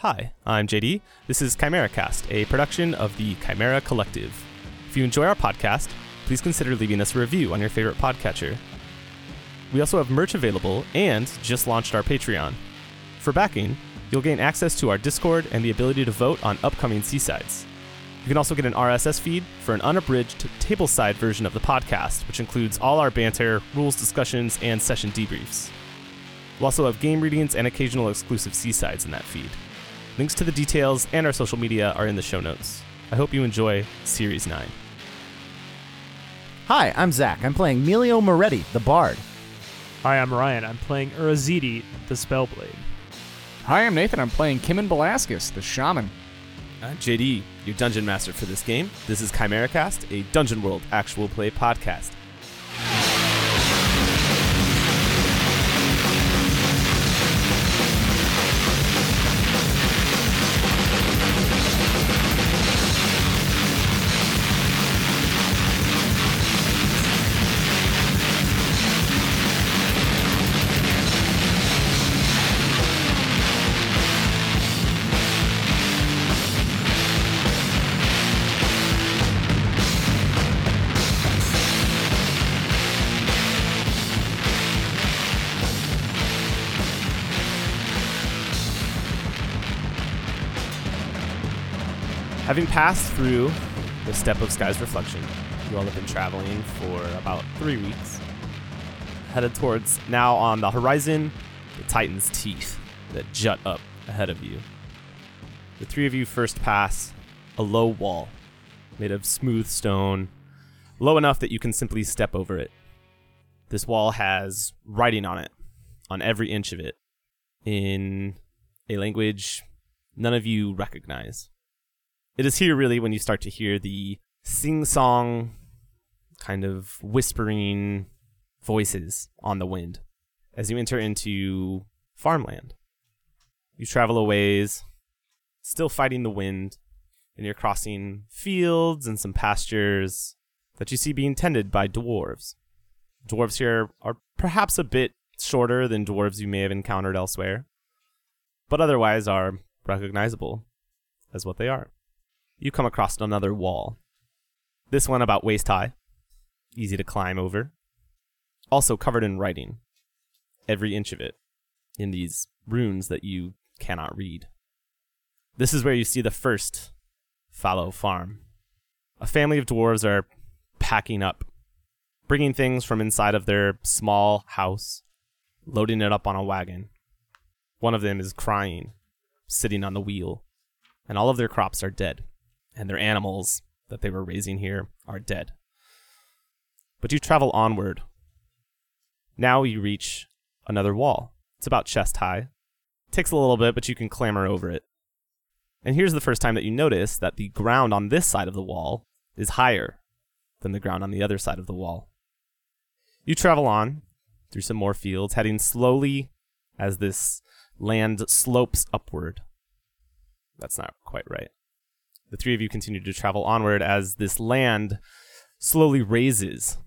Hi, I'm JD. This is ChimeraCast, a production of the Chimera Collective. If you enjoy our podcast, please consider leaving us a review on your favorite podcatcher. We also have merch available and just launched our Patreon. For backing, you'll gain access to our Discord and the ability to vote on upcoming Seasides. You can also get an RSS feed for an unabridged tableside version of the podcast, which includes all our banter, rules discussions, and session debriefs. We'll also have game readings and occasional exclusive Seasides in that feed. Links to the details and our social media are in the show notes. I hope you enjoy Series 9. Hi, I'm Zach. I'm playing Melio Moretti, the Bard. Hi, I'm Ryan. I'm playing Urazidi, the Spellblade. Hi, I'm Nathan. I'm playing Kimon Velasquez, the Shaman. I'm JD, your dungeon master for this game. This is ChimeraCast, a Dungeon World actual play podcast. Having passed through the step of Sky's Reflection, you all have been traveling for about three weeks. Headed towards now on the horizon, the Titan's teeth that jut up ahead of you. The three of you first pass a low wall made of smooth stone, low enough that you can simply step over it. This wall has writing on it, on every inch of it, in a language none of you recognize. It is here, really, when you start to hear the sing song, kind of whispering voices on the wind as you enter into farmland. You travel a ways, still fighting the wind, and you're crossing fields and some pastures that you see being tended by dwarves. Dwarves here are perhaps a bit shorter than dwarves you may have encountered elsewhere, but otherwise are recognizable as what they are you come across another wall. This one about waist high, easy to climb over. Also covered in writing, every inch of it, in these runes that you cannot read. This is where you see the first fallow farm. A family of dwarves are packing up, bringing things from inside of their small house, loading it up on a wagon. One of them is crying, sitting on the wheel, and all of their crops are dead and their animals that they were raising here are dead. But you travel onward. Now you reach another wall. It's about chest high. It takes a little bit, but you can clamber over it. And here's the first time that you notice that the ground on this side of the wall is higher than the ground on the other side of the wall. You travel on through some more fields, heading slowly as this land slopes upward. That's not quite right the three of you continue to travel onward as this land slowly raises,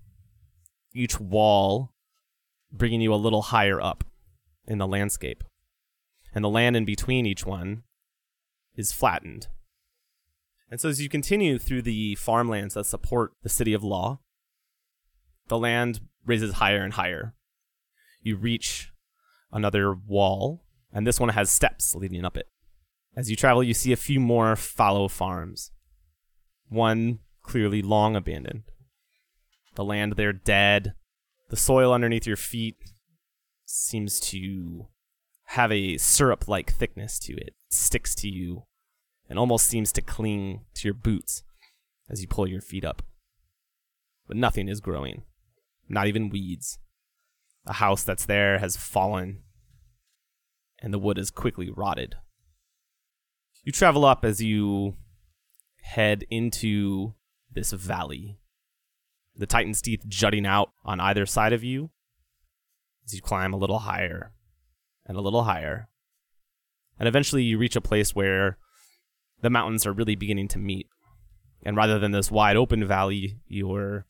each wall bringing you a little higher up in the landscape. And the land in between each one is flattened. And so as you continue through the farmlands that support the city of Law, the land raises higher and higher. You reach another wall, and this one has steps leading up it. As you travel, you see a few more fallow farms. One clearly long abandoned. The land there dead. The soil underneath your feet seems to have a syrup like thickness to it. it. Sticks to you and almost seems to cling to your boots as you pull your feet up. But nothing is growing, not even weeds. The house that's there has fallen, and the wood is quickly rotted. You travel up as you head into this valley. The Titan's teeth jutting out on either side of you as you climb a little higher and a little higher. And eventually you reach a place where the mountains are really beginning to meet. And rather than this wide open valley, you're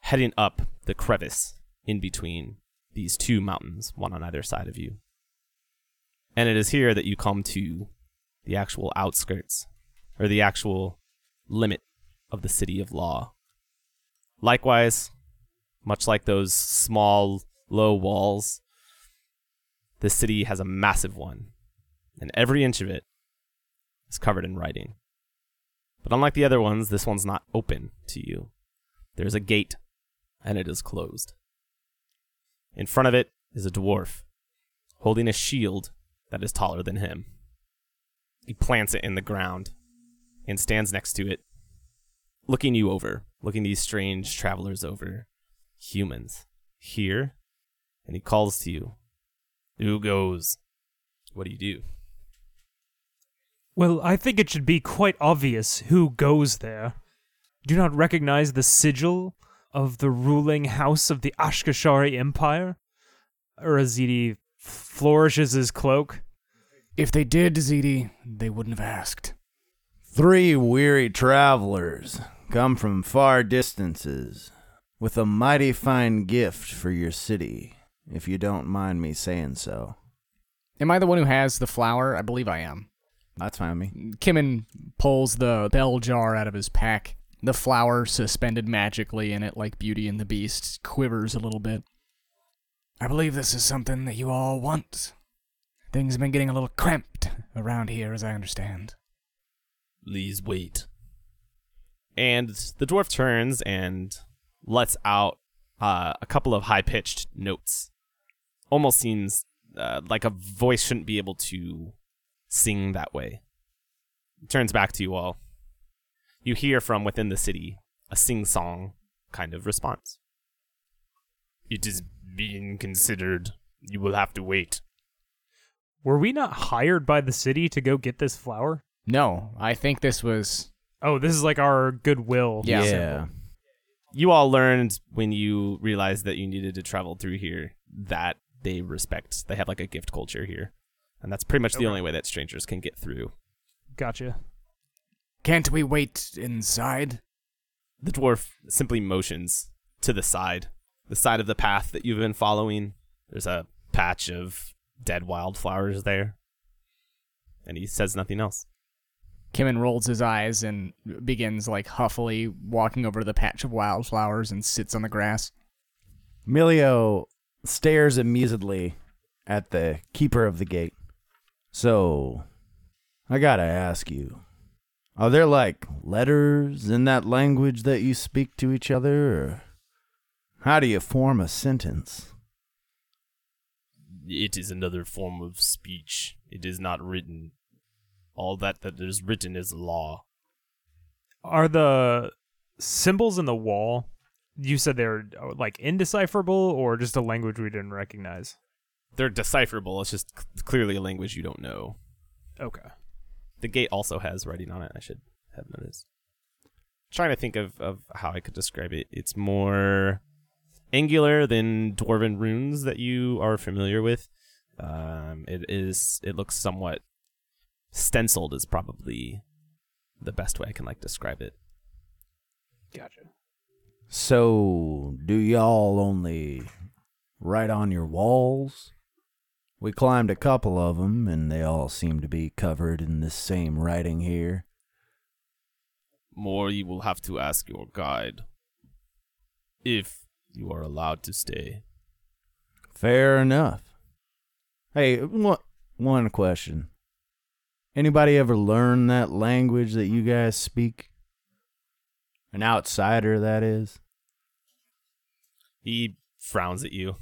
heading up the crevice in between these two mountains, one on either side of you. And it is here that you come to the actual outskirts, or the actual limit of the city of Law. Likewise, much like those small, low walls, the city has a massive one, and every inch of it is covered in writing. But unlike the other ones, this one's not open to you. There's a gate, and it is closed. In front of it is a dwarf, holding a shield that is taller than him. He plants it in the ground and stands next to it, looking you over, looking these strange travelers over. Humans. Here. And he calls to you. Who goes? What do you do? Well, I think it should be quite obvious who goes there. Do not recognize the sigil of the ruling house of the Ashkashari Empire? Urazidi flourishes his cloak. If they did, Ziti, they wouldn't have asked. Three weary travelers come from far distances with a mighty fine gift for your city, if you don't mind me saying so. Am I the one who has the flower? I believe I am. That's fine with me. Kimmin pulls the bell jar out of his pack. The flower suspended magically in it, like Beauty and the Beast, quivers a little bit. I believe this is something that you all want. Things have been getting a little cramped around here, as I understand. Please wait. And the dwarf turns and lets out uh, a couple of high pitched notes. Almost seems uh, like a voice shouldn't be able to sing that way. Turns back to you all. You hear from within the city a sing song kind of response. It is being considered. You will have to wait. Were we not hired by the city to go get this flower? No, I think this was. Oh, this is like our goodwill. Yeah. yeah. you all learned when you realized that you needed to travel through here that they respect they have like a gift culture here and that's pretty much the only way that strangers can get through Gotcha. Can't we wait inside? the dwarf simply motions to the side the side of the path that you've been following there's a patch of dead wildflowers there and he says nothing else Kimmin rolls his eyes and begins, like, huffily walking over to the patch of wildflowers and sits on the grass. Milio stares amusedly at the keeper of the gate. So, I gotta ask you are there like letters in that language that you speak to each other, or how do you form a sentence? It is another form of speech it is not written all that that is written is law Are the symbols in the wall? You said they're uh, like indecipherable, or just a language we didn't recognize. they're decipherable. It's just c- clearly a language you don't know. Okay. The gate also has writing on it. I should have noticed. Trying to think of, of how I could describe it. It's more angular than dwarven runes that you are familiar with. Um, it is. It looks somewhat stenciled. Is probably the best way I can like describe it. Gotcha. So, do y'all only write on your walls? We climbed a couple of 'em, and they all seem to be covered in this same writing here. More, you will have to ask your guide if you are allowed to stay. Fair enough. Hey, one, one question. Anybody ever learn that language that you guys speak? An outsider, that is. He frowns at you.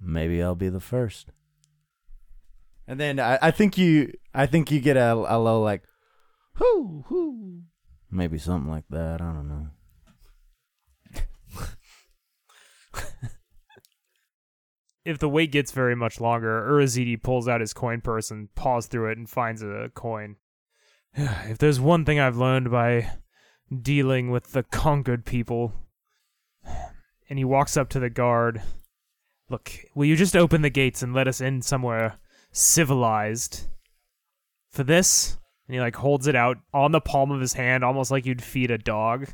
Maybe I'll be the first. And then I, I think you, I think you get a, a low like, whoo, whoo. Maybe something like that. I don't know. If the wait gets very much longer, Urazidi pulls out his coin purse and paws through it and finds a coin. if there's one thing I've learned by dealing with the conquered people, and he walks up to the guard. Look, will you just open the gates and let us in somewhere civilized? For this, and he like holds it out on the palm of his hand, almost like you'd feed a dog.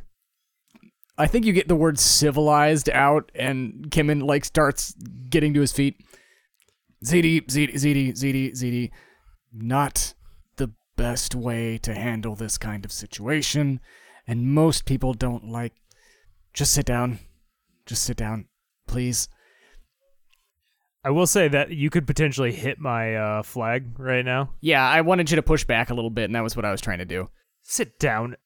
I think you get the word civilized out, and Kimmin like starts getting to his feet. ZD, ZD, ZD, ZD, ZD. Not the best way to handle this kind of situation, and most people don't like. Just sit down. Just sit down, please. I will say that you could potentially hit my uh, flag right now. Yeah, I wanted you to push back a little bit, and that was what I was trying to do. Sit down.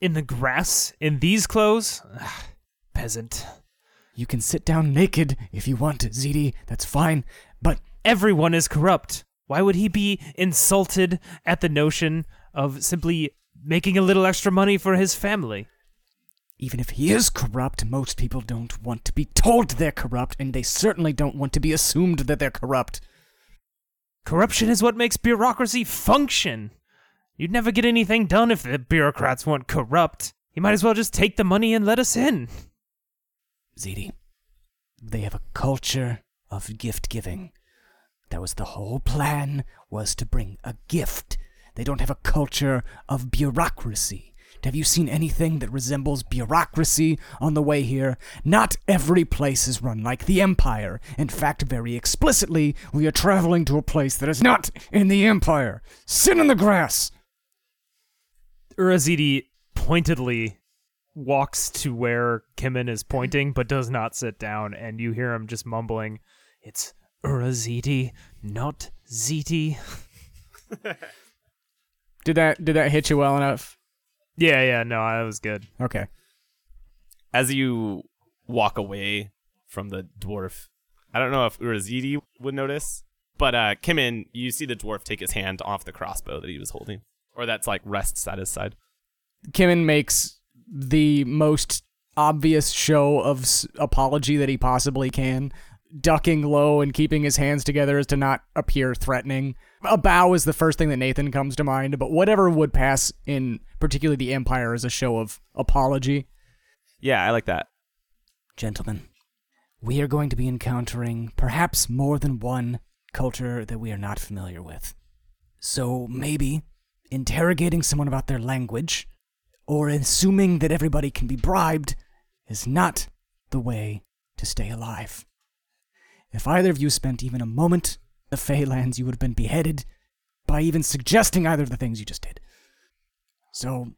In the grass? In these clothes? Ugh, Peasant. You can sit down naked if you want, ZD. That's fine. But Everyone is corrupt. Why would he be insulted at the notion of simply making a little extra money for his family? even if he is corrupt, most people don't want to be told they're corrupt, and they certainly don't want to be assumed that they're corrupt. Corruption is what makes bureaucracy function. You'd never get anything done if the bureaucrats weren't corrupt. You might as well just take the money and let us in. ZD, they have a culture of gift giving. That was the whole plan, was to bring a gift. They don't have a culture of bureaucracy. Have you seen anything that resembles bureaucracy on the way here? Not every place is run like the Empire. In fact, very explicitly, we are traveling to a place that is not in the Empire. Sit in the grass! Urazidi pointedly walks to where Kimin is pointing, but does not sit down, and you hear him just mumbling, It's Urazidi, not Ziti. Did that did that hit you well enough? Yeah, yeah, no, that was good. Okay. As you walk away from the dwarf, I don't know if Urazidi would notice, but uh, Kimin, you see the dwarf take his hand off the crossbow that he was holding, or that's like rests at his side. Kimin makes the most obvious show of s- apology that he possibly can, ducking low and keeping his hands together as to not appear threatening. A bow is the first thing that Nathan comes to mind, but whatever would pass in particularly the Empire as a show of apology. Yeah, I like that. Gentlemen, we are going to be encountering perhaps more than one culture that we are not familiar with. So maybe interrogating someone about their language or assuming that everybody can be bribed is not the way to stay alive. If either of you spent even a moment in the Feylands, you would have been beheaded by even suggesting either of the things you just did. So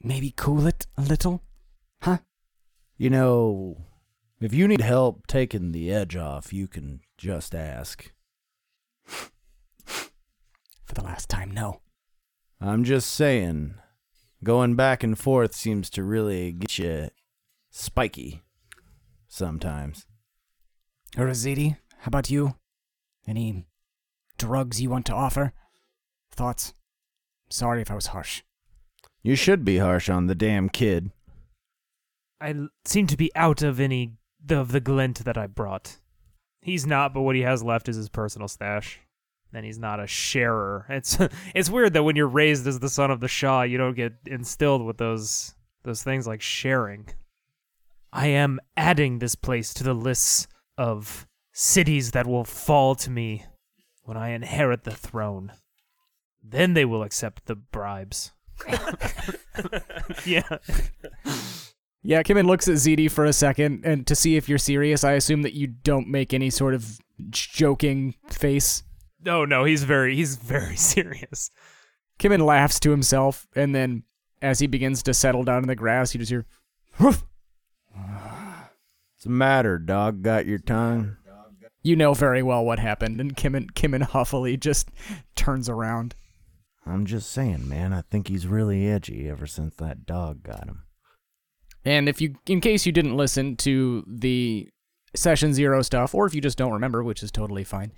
maybe cool it a little? Huh? You know, if you need help taking the edge off, you can just ask. For the last time, no. I'm just saying, going back and forth seems to really get you spiky sometimes. Urazidi, how about you? Any drugs you want to offer? Thoughts? Sorry if I was harsh. You should be harsh on the damn kid. I l- seem to be out of any of the glint that I brought. He's not, but what he has left is his personal stash. And he's not a sharer. It's it's weird that when you're raised as the son of the Shah, you don't get instilled with those those things like sharing. I am adding this place to the lists of cities that will fall to me when I inherit the throne. Then they will accept the bribes. yeah. Yeah, Kimin looks at ZD for a second, and to see if you're serious, I assume that you don't make any sort of joking face. No, no, he's very he's very serious. Kimin laughs to himself, and then as he begins to settle down in the grass, you just hear, "Woof." What's the matter, dog? Got your tongue? You know very well what happened, and Kimin, Kimin huffily just turns around. I'm just saying, man. I think he's really edgy ever since that dog got him. And if you, in case you didn't listen to the session zero stuff, or if you just don't remember, which is totally fine,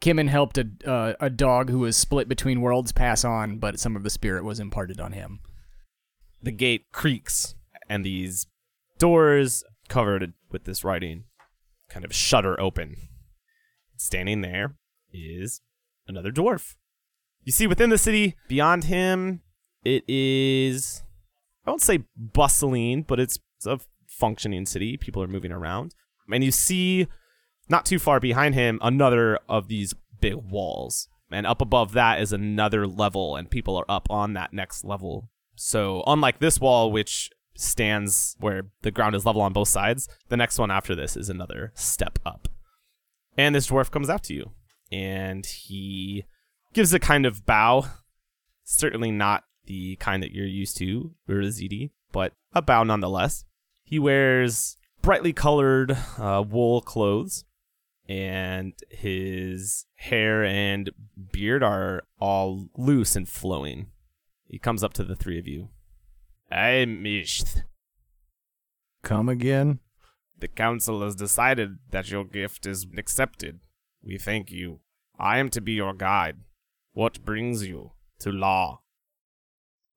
Kimin helped a uh, a dog who was split between worlds pass on, but some of the spirit was imparted on him. The gate creaks, and these doors covered with this writing kind of shudder open. Standing there is another dwarf. You see within the city, beyond him, it is, I won't say bustling, but it's, it's a functioning city. People are moving around. And you see, not too far behind him, another of these big walls. And up above that is another level, and people are up on that next level. So, unlike this wall, which stands where the ground is level on both sides, the next one after this is another step up. And this dwarf comes out to you, and he gives a kind of bow. Certainly not the kind that you're used to, Urazidi, but a bow nonetheless. He wears brightly colored uh, wool clothes, and his hair and beard are all loose and flowing. He comes up to the three of you. I'm Isht. Come again? The council has decided that your gift is accepted. We thank you. I am to be your guide. What brings you to law?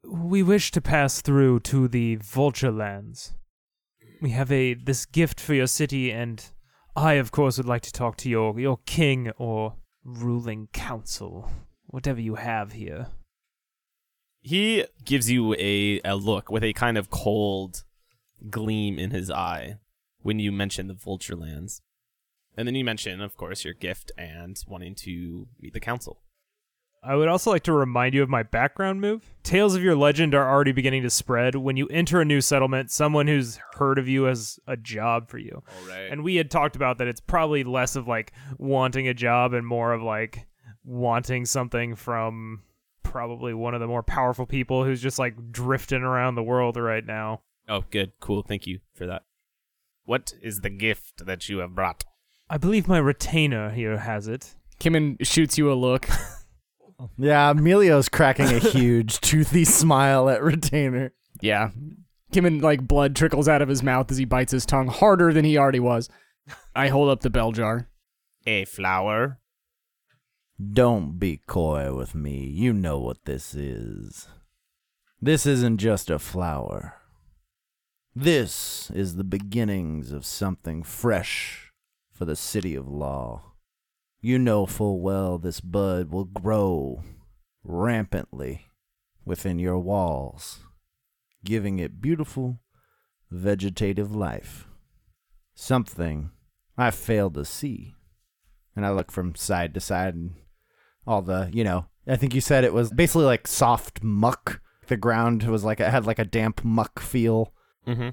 We wish to pass through to the Vulture Lands. We have a this gift for your city, and I, of course, would like to talk to your your king or ruling council, whatever you have here. He gives you a, a look with a kind of cold gleam in his eye when you mention the Vulture Lands. And then you mention, of course, your gift and wanting to meet the council. I would also like to remind you of my background move. Tales of your legend are already beginning to spread. When you enter a new settlement, someone who's heard of you has a job for you. All right. And we had talked about that it's probably less of like wanting a job and more of like wanting something from probably one of the more powerful people who's just like drifting around the world right now. oh, good. Cool. Thank you for that. What is the gift that you have brought? I believe my retainer here has it. Kimmin shoots you a look. Yeah, Emilio's cracking a huge, toothy smile at Retainer. yeah. Kimmin, like, blood trickles out of his mouth as he bites his tongue harder than he already was. I hold up the bell jar. A flower. Don't be coy with me. You know what this is. This isn't just a flower. This is the beginnings of something fresh for the city of law. You know full well this bud will grow rampantly within your walls, giving it beautiful vegetative life. Something I failed to see. And I look from side to side and all the, you know, I think you said it was basically like soft muck. The ground was like it had like a damp muck feel. Mm-hmm.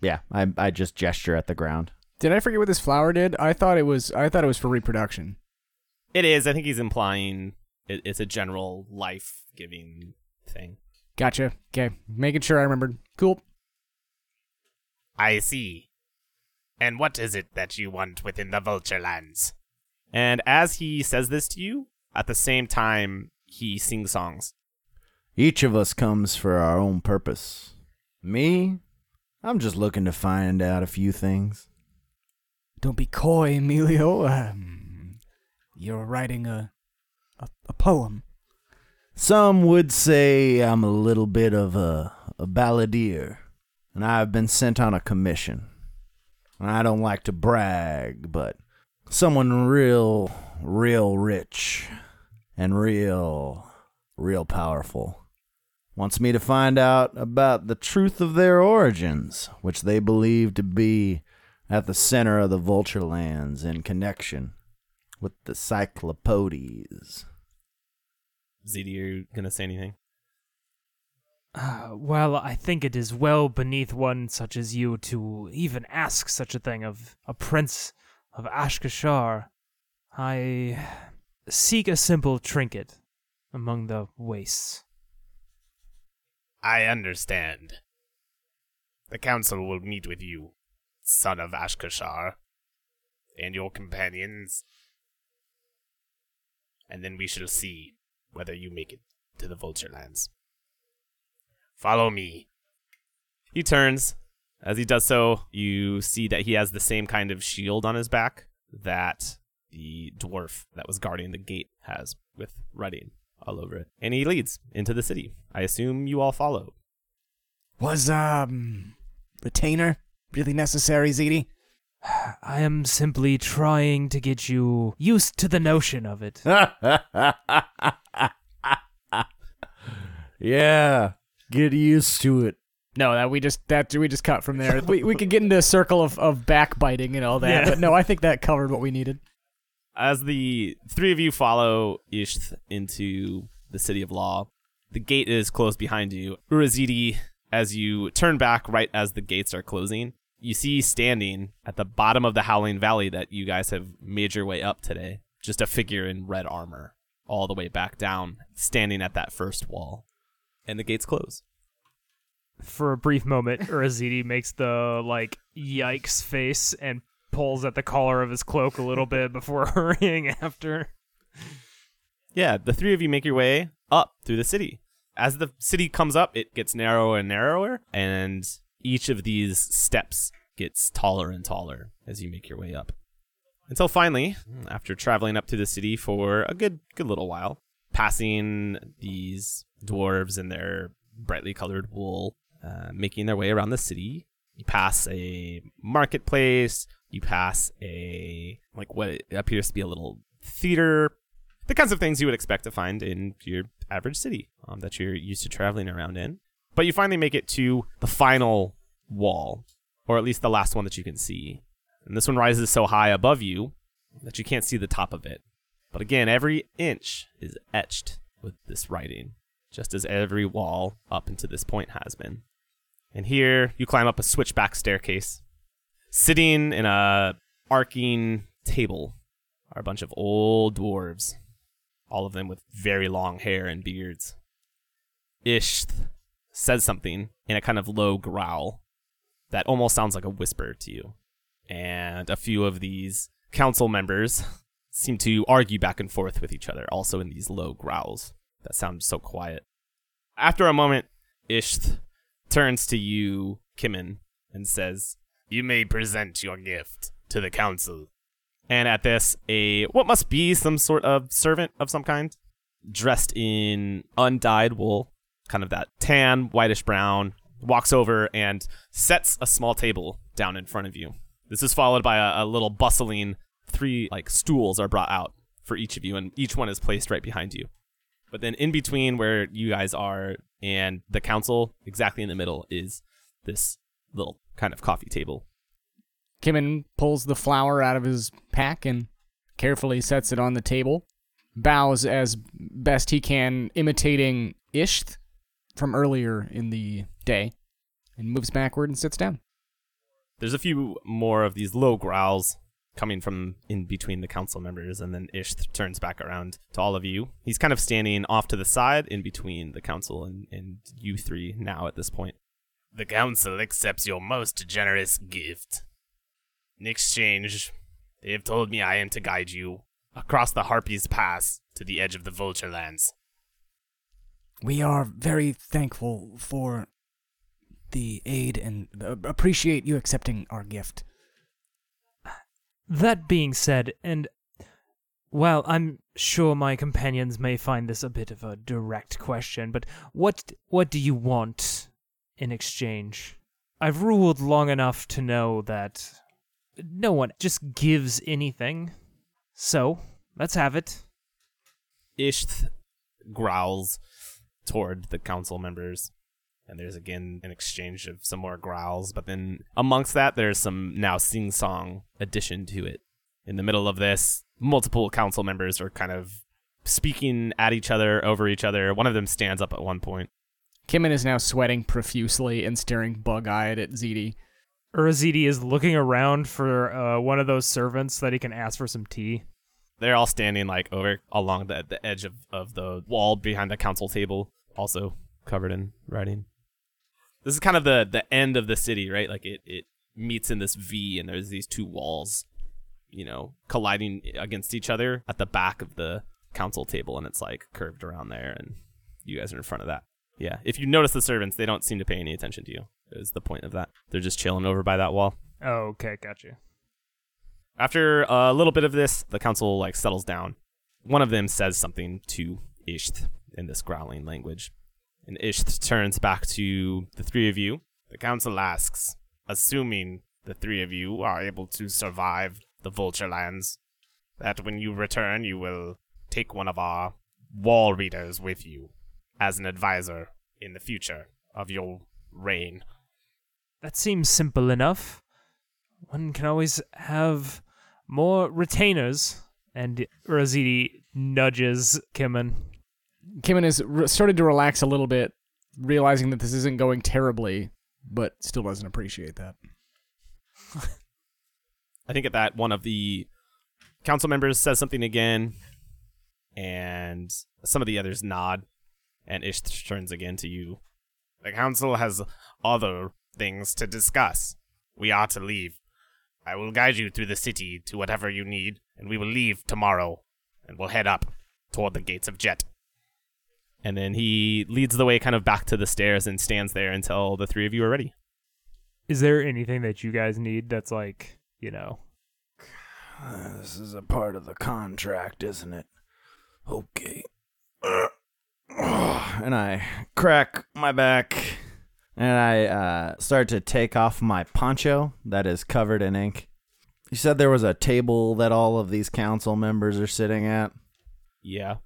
Yeah, I I just gesture at the ground. Did I forget what this flower did? I thought it was. I thought it was for reproduction. It is. I think he's implying it, it's a general life-giving thing. Gotcha. Okay, making sure I remembered. Cool. I see. And what is it that you want within the Vulture Lands? And as he says this to you, at the same time, he sings songs. Each of us comes for our own purpose. Me, I'm just looking to find out a few things. Don't be coy, Emilio. Um, you're writing a, a a poem. Some would say I'm a little bit of a, a balladeer, and I've been sent on a commission. And I don't like to brag, but someone real, real rich and real, real powerful wants me to find out about the truth of their origins, which they believe to be at the center of the Vulture Lands in connection with the Cyclopodes. ZD, are you going to say anything? Uh, well, I think it is well beneath one such as you to even ask such a thing of a prince of Ashkashar. I seek a simple trinket among the wastes. I understand. The council will meet with you, son of Ashkashar, and your companions. And then we shall see whether you make it to the Vulture Lands. Follow me. He turns. As he does so, you see that he has the same kind of shield on his back that the dwarf that was guarding the gate has, with writing all over it. And he leads into the city. I assume you all follow. Was um retainer really necessary, Ziti? I am simply trying to get you used to the notion of it. yeah, get used to it. No, that we just that we just cut from there. we we could get into a circle of, of backbiting and all that, Yeah. but no, I think that covered what we needed. As the three of you follow Isht into the city of law, the gate is closed behind you. Urazidi, as you turn back right as the gates are closing, you see standing at the bottom of the Howling Valley that you guys have made your way up today, just a figure in red armor. all the way back down, standing at that first wall. And the gates close. For a brief moment, Urazidi makes the like yikes face and pulls at the collar of his cloak a little bit before hurrying after. Yeah, the three of you make your way up through the city. As the city comes up, it gets narrower and narrower, and each of these steps gets taller and taller as you make your way up. Until finally, after traveling up to the city for a good good little while, passing these dwarves in their brightly colored wool, uh, making their way around the city, you pass a marketplace, you pass a like what appears to be a little theater, the kinds of things you would expect to find in your average city um, that you're used to traveling around in. But you finally make it to the final wall, or at least the last one that you can see. And this one rises so high above you that you can't see the top of it. But again, every inch is etched with this writing, just as every wall up until this point has been. And here you climb up a switchback staircase. Sitting in a arcing table are a bunch of old dwarves, all of them with very long hair and beards. Isht says something in a kind of low growl that almost sounds like a whisper to you. And a few of these council members seem to argue back and forth with each other, also in these low growls that sound so quiet. After a moment, Isht turns to you, Kimin, and says, You may present your gift to the council. And at this, a what must be some sort of servant of some kind, dressed in undyed wool, kind of that tan, whitish brown, walks over and sets a small table down in front of you. This is followed by a, a little bustling three like stools are brought out for each of you, and each one is placed right behind you. But then in between where you guys are and the council, exactly in the middle, is this little kind of coffee table. Kimin pulls the flower out of his pack and carefully sets it on the table, bows as best he can, imitating Isht from earlier in the day, and moves backward and sits down. There's a few more of these low growls coming from in between the council members, and then Ish turns back around to all of you. He's kind of standing off to the side in between the council and, and you three now at this point. The council accepts your most generous gift. In exchange, they have told me I am to guide you across the Harpies Pass to the edge of the Vulture Lands. We are very thankful for the aid and uh, appreciate you accepting our gift. That being said, and well, I'm sure my companions may find this a bit of a direct question, but what what do you want in exchange? I've ruled long enough to know that no one just gives anything. So, let's have it. Isht growls toward the council members. And there's again an exchange of some more growls, but then amongst that, there's some now sing song addition to it. In the middle of this, multiple council members are kind of speaking at each other, over each other. One of them stands up at one point. Kimin is now sweating profusely and staring bug-eyed at Zedi. Urazidi is looking around for uh, one of those servants that he can ask for some tea. They're all standing like over along the, the edge of, of the wall behind the council table, also covered in writing. This is kind of the, the end of the city, right? Like it, it meets in this V and there's these two walls, you know, colliding against each other at the back of the council table and it's like curved around there and you guys are in front of that. Yeah. If you notice the servants, they don't seem to pay any attention to you. Is the point of that. They're just chilling over by that wall. Oh, okay, gotcha. After a little bit of this, the council like settles down. One of them says something to Isht in this growling language. And Isht turns back to the three of you. The council asks, assuming the three of you are able to survive the Vulture Lands, that when you return, you will take one of our wall readers with you as an advisor in the future of your reign. That seems simple enough. One can always have more retainers. And Urazidi nudges Kimin. Kimin has re- started to relax a little bit, realizing that this isn't going terribly, but still doesn't appreciate that. I think at that one of the council members says something again, and some of the others nod. And Ish turns again to you. The council has other things to discuss. We are to leave. I will guide you through the city to whatever you need, and we will leave tomorrow, and we'll head up toward the gates of Jet. And then he leads the way kind of back to the stairs and stands there until the three of you are ready. Is there anything that you guys need that's like, you know, this is a part of the contract, isn't it? Okay. and I crack my back and I uh, start to take off my poncho that is covered in ink. You said there was a table that all of these council members are sitting at. Yeah.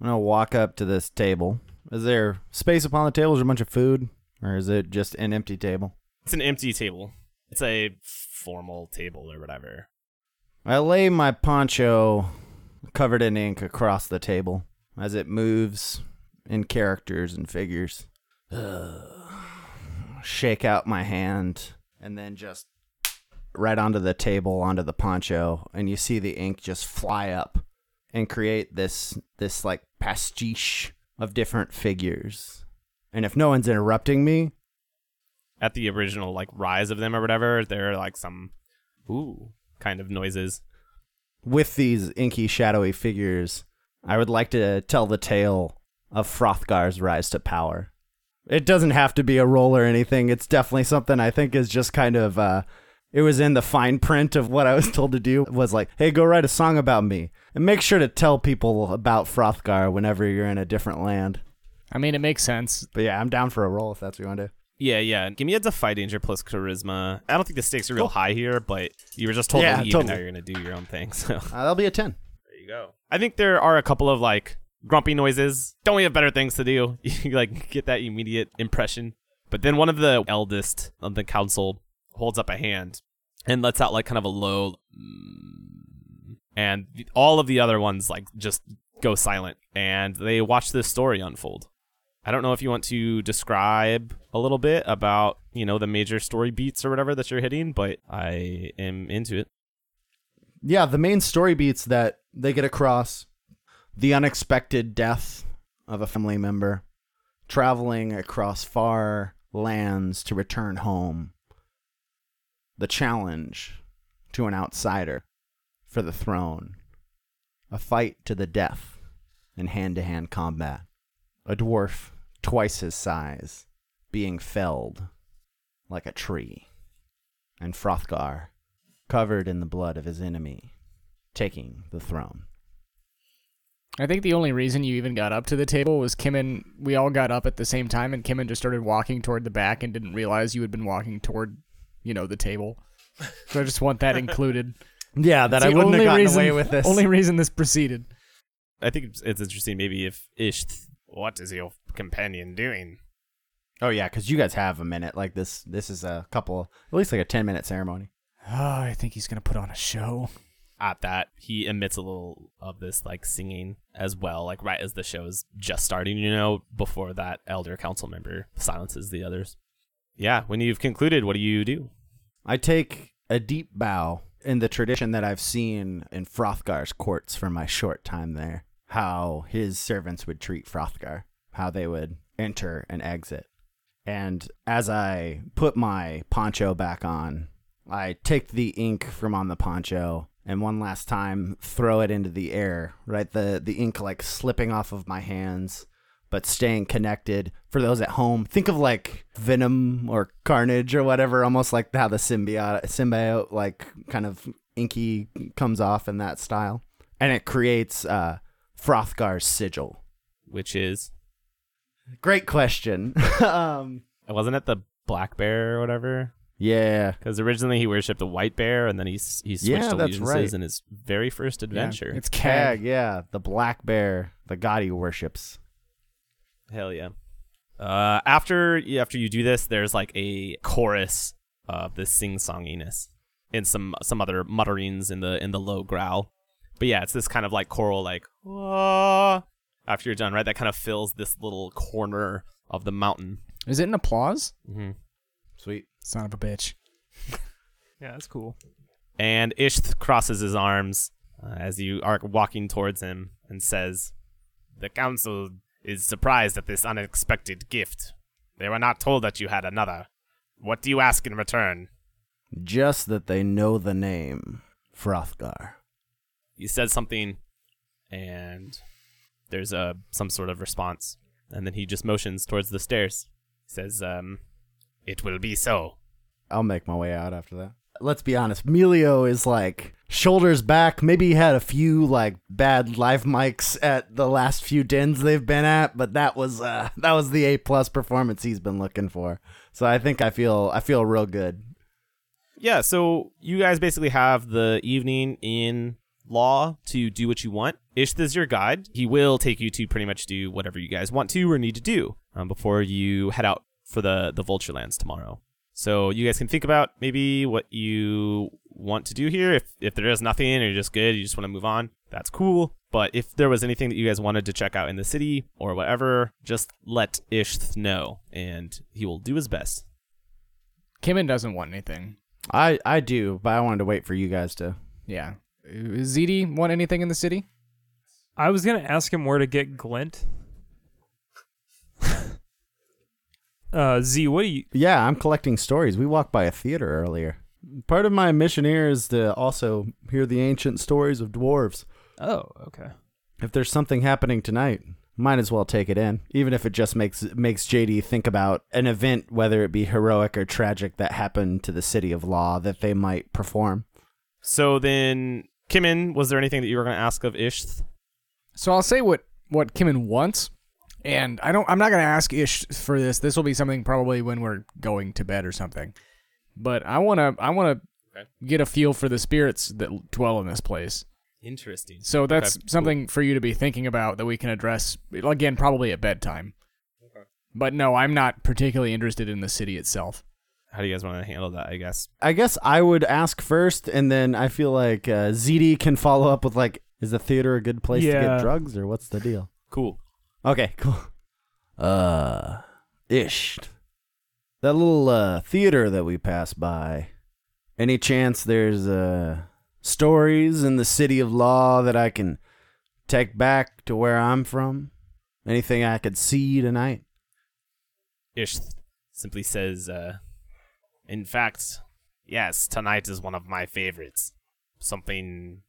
I'm gonna walk up to this table. Is there space upon the table? Is there a bunch of food? Or is it just an empty table? It's an empty table. It's a formal table or whatever. I lay my poncho covered in ink across the table as it moves in characters and figures. Shake out my hand and then just right onto the table, onto the poncho, and you see the ink just fly up and create this this like pastiche of different figures. And if no one's interrupting me, At the original like rise of them or whatever, there are like some ooh kind of noises. with these inky, shadowy figures, I would like to tell the tale of Frothgar's rise to power. It doesn't have to be a role or anything. It's definitely something I think is just kind of uh it was in the fine print of what I was told to do was like, "Hey, go write a song about me and make sure to tell people about Frothgar whenever you're in a different land." I mean, it makes sense. But yeah, I'm down for a role if that's what you want to do. Yeah, yeah. Give me a defy danger plus charisma. I don't think the stakes are real high here, but you were just told Yeah, to leave, totally. and now you're gonna do your own thing. So Uh, that'll be a 10. there you go. I think there are a couple of like grumpy noises. Don't we have better things to do? You like get that immediate impression. But then one of the eldest of the council holds up a hand and lets out like kind of a low, mm, and all of the other ones like just go silent and they watch this story unfold. I don't know if you want to describe a little bit about, you know, the major story beats or whatever that you're hitting, but I am into it. yeah, the main story beats that they get across the unexpected death of a family member, traveling across far lands to return home, the challenge to an outsider for the throne, a fight to the death in hand to hand combat, a dwarf twice his size being felled like a tree, and Frothgar covered in the blood of his enemy, taking the throne. I think the only reason you even got up to the table was Kimin we all got up at the same time, and Kimin just started walking toward the back and didn't realize you had been walking toward, you know, the table. So I just want that included. Yeah, that It's I wouldn't have only gotten reason, away with this. Only reason this proceeded. I think it's, it's interesting maybe if Ish, what is your companion doing? oh yeah, because you guys have a minute. Like this, this is a couple, at least like a ten minute ceremony. Oh, I think he's gonna put on a show. At that, he emits a little of this like singing as well, like right as the show is just starting, you know, before that elder council member silences the others. Yeah, when you've concluded, what do you do? I take a deep bow in the tradition that I've seen in Frothgar's courts for my short time there. How his servants would treat Frothgar, how they would enter and exit. And as I put my poncho back on, I take the ink from on the poncho and one last time throw it into the air, right? The the ink like slipping off of my hands but staying connected. For those at home, think of like Venom or Carnage or whatever, almost like how the symbiote symbiote like kind of inky comes off in that style. And it creates uh Frothgar's sigil. Which is, Great question. um wasn't it the black bear or whatever? Yeah. Because originally he worshipped a white bear, and then he he switched Yeah, allegiances right. in his very first adventure. It's Cag, Cag. yeah, the black bear, the god he worships. Hell yeah. Uh, after after you do this, there's like a chorus of this sing songiness and some some other mutterings in the in the low growl. But yeah, it's this kind of like choral like "Wah," after you're done, right? That kind of fills this little corner of the mountain. Is it an applause? Mm-hmm. Sweet. Son of a bitch. yeah, that's cool. And Ish crosses his arms uh, as you are walking towards him and says, The council is surprised at this unexpected gift. They were not told that you had another. What do you ask in return? Just that they know the name Frothgar. He says something, and there's a some sort of response, and then he just motions towards the stairs. He says, um, "It will be so." I'll make my way out after that. Let's be honest, Melio is like shoulders back. Maybe he had a few like bad live mics at the last few dens they've been at, but that was uh that was the A plus performance he's been looking for. So I think I feel I feel real good. Yeah, so you guys basically have the evening in law to do what you want. Ishth is your guide. He will take you to pretty much do whatever you guys want to or need to do um, before you head out for the the Vulture Lands tomorrow. So you guys can think about maybe what you want to do here. If if there is nothing and you're just good, you just want to move on, that's cool. But if there was anything that you guys wanted to check out in the city or whatever, just let Ishth know and he will do his best. Kimin doesn't want anything. I I do, but I wanted to wait for you guys to. Yeah. Uh, ZD want anything in the city? I was gonna ask him where to get Glint. Uh, Z, what do you? Yeah, I'm collecting stories. We walked by a theater earlier. Part of my mission here is to also hear the ancient stories of dwarves. Oh, okay. If there's something happening tonight, might as well take it in, even if it just makes makes JD think about an event, whether it be heroic or tragic, that happened to the city of Law that they might perform. So then, Kimin, was there anything that you were going to ask of Ishth? So I'll say what what Kimin wants, and I don't. I'm not gonna ask Ish for this. This will be something probably when we're going to bed or something. But I wanna I wanna Okay. get a feel for the spirits that dwell in this place. Interesting. So that's Okay, cool. something for you to be thinking about that we can address again probably at bedtime. Okay. But no, I'm not particularly interested in the city itself. How do you guys want to handle that? I guess. I guess I would ask first, and then I feel like uh, ZD can follow up with like, is the theater a good place to get drugs, or what's the deal? Cool. Okay, cool. Uh, ish. That little uh theater that we passed by. Any chance there's uh stories in the city of law that I can take back to where I'm from? Anything I could see tonight? Ish simply says, uh, "In fact, yes, tonight is one of my favorites. Something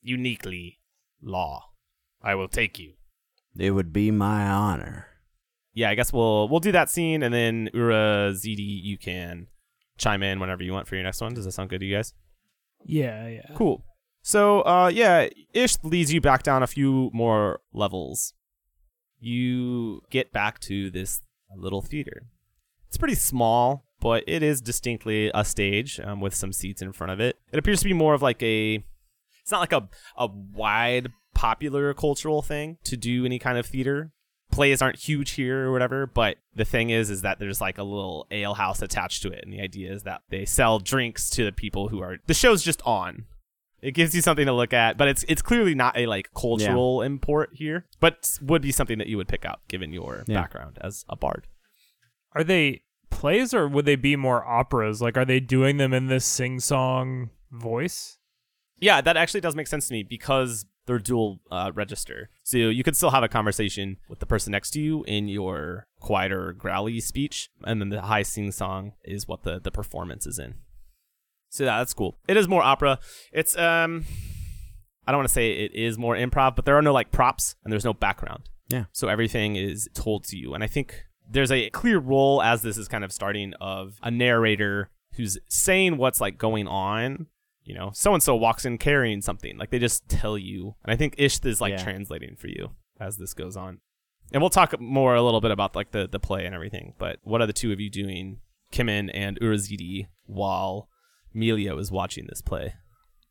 uniquely law. I will take you." It would be my honor. Yeah, I guess we'll we'll do that scene, and then Ura ZD, you can chime in whenever you want for your next one. Does that sound good to you guys? Yeah, yeah. Cool. So, uh, yeah, Ish leads you back down a few more levels. You get back to this little theater. It's pretty small, but it is distinctly a stage um, with some seats in front of it. It appears to be more of like a. It's not like a a wide popular cultural thing to do any kind of theater. Plays aren't huge here or whatever, but the thing is, is that there's like a little ale house attached to it, and the idea is that they sell drinks to the people who are. The show's just on, it gives you something to look at, but it's it's clearly not a like cultural import here, but would be something that you would pick up given your Yeah. background as a bard. Are they plays or would they be more operas? Like, are they doing them in this sing-song voice? Yeah, that actually does make sense to me because they're dual uh, register, so you could still have a conversation with the person next to you in your quieter, growly speech, and then the high sing song is what the the performance is in. So yeah, that's cool. It is more opera. It's um, I don't want to say it is more improv, but there are no like props and there's no background. Yeah. So everything is told to you. And I think there's a clear role as this is kind of starting of a narrator who's saying what's like going on. You know, so and so walks in carrying something. Like they just tell you. And I think Ishth is like Yeah. translating for you as this goes on. And we'll talk more a little bit about like the, the play and everything. But what are the two of you doing, Kimin and Urazidi, while Melio is watching this play?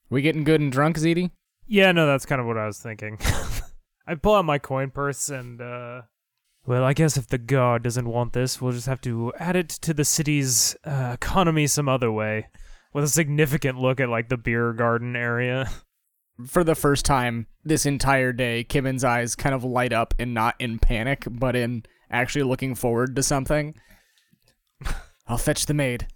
We getting good and drunk, Zidi? Yeah, no, that's kind of what I was thinking. I pull out my coin purse and, uh. Well, I guess if the guard doesn't want this, we'll just have to add it to the city's uh, economy some other way. With a significant look at, like, the beer garden area. For the first time this entire day, Kimin's eyes kind of light up and not in panic, but in actually looking forward to something. I'll fetch the maid.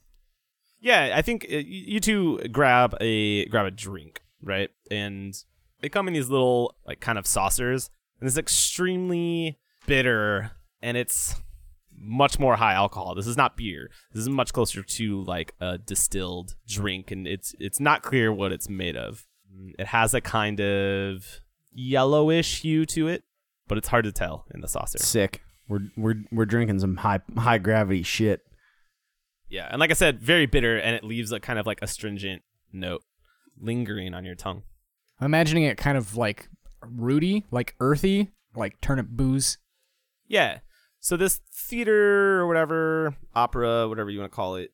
Yeah, I think uh, you two grab a grab a drink, right? And they come in these little like kind of saucers. And it's extremely bitter and it's much more high alcohol. This is not beer. This is much closer to like a distilled drink and it's it's not clear what it's made of. Mm, it has a kind of yellowish hue to it, but it's hard to tell in the saucer. Sick. We're we're we're drinking some high high gravity shit. Yeah, and like I said, very bitter and it leaves a kind of like astringent note lingering on your tongue. I'm imagining it kind of like rooty, like earthy, like turnip booze. Yeah. So this theater or whatever, opera, whatever you want to call it,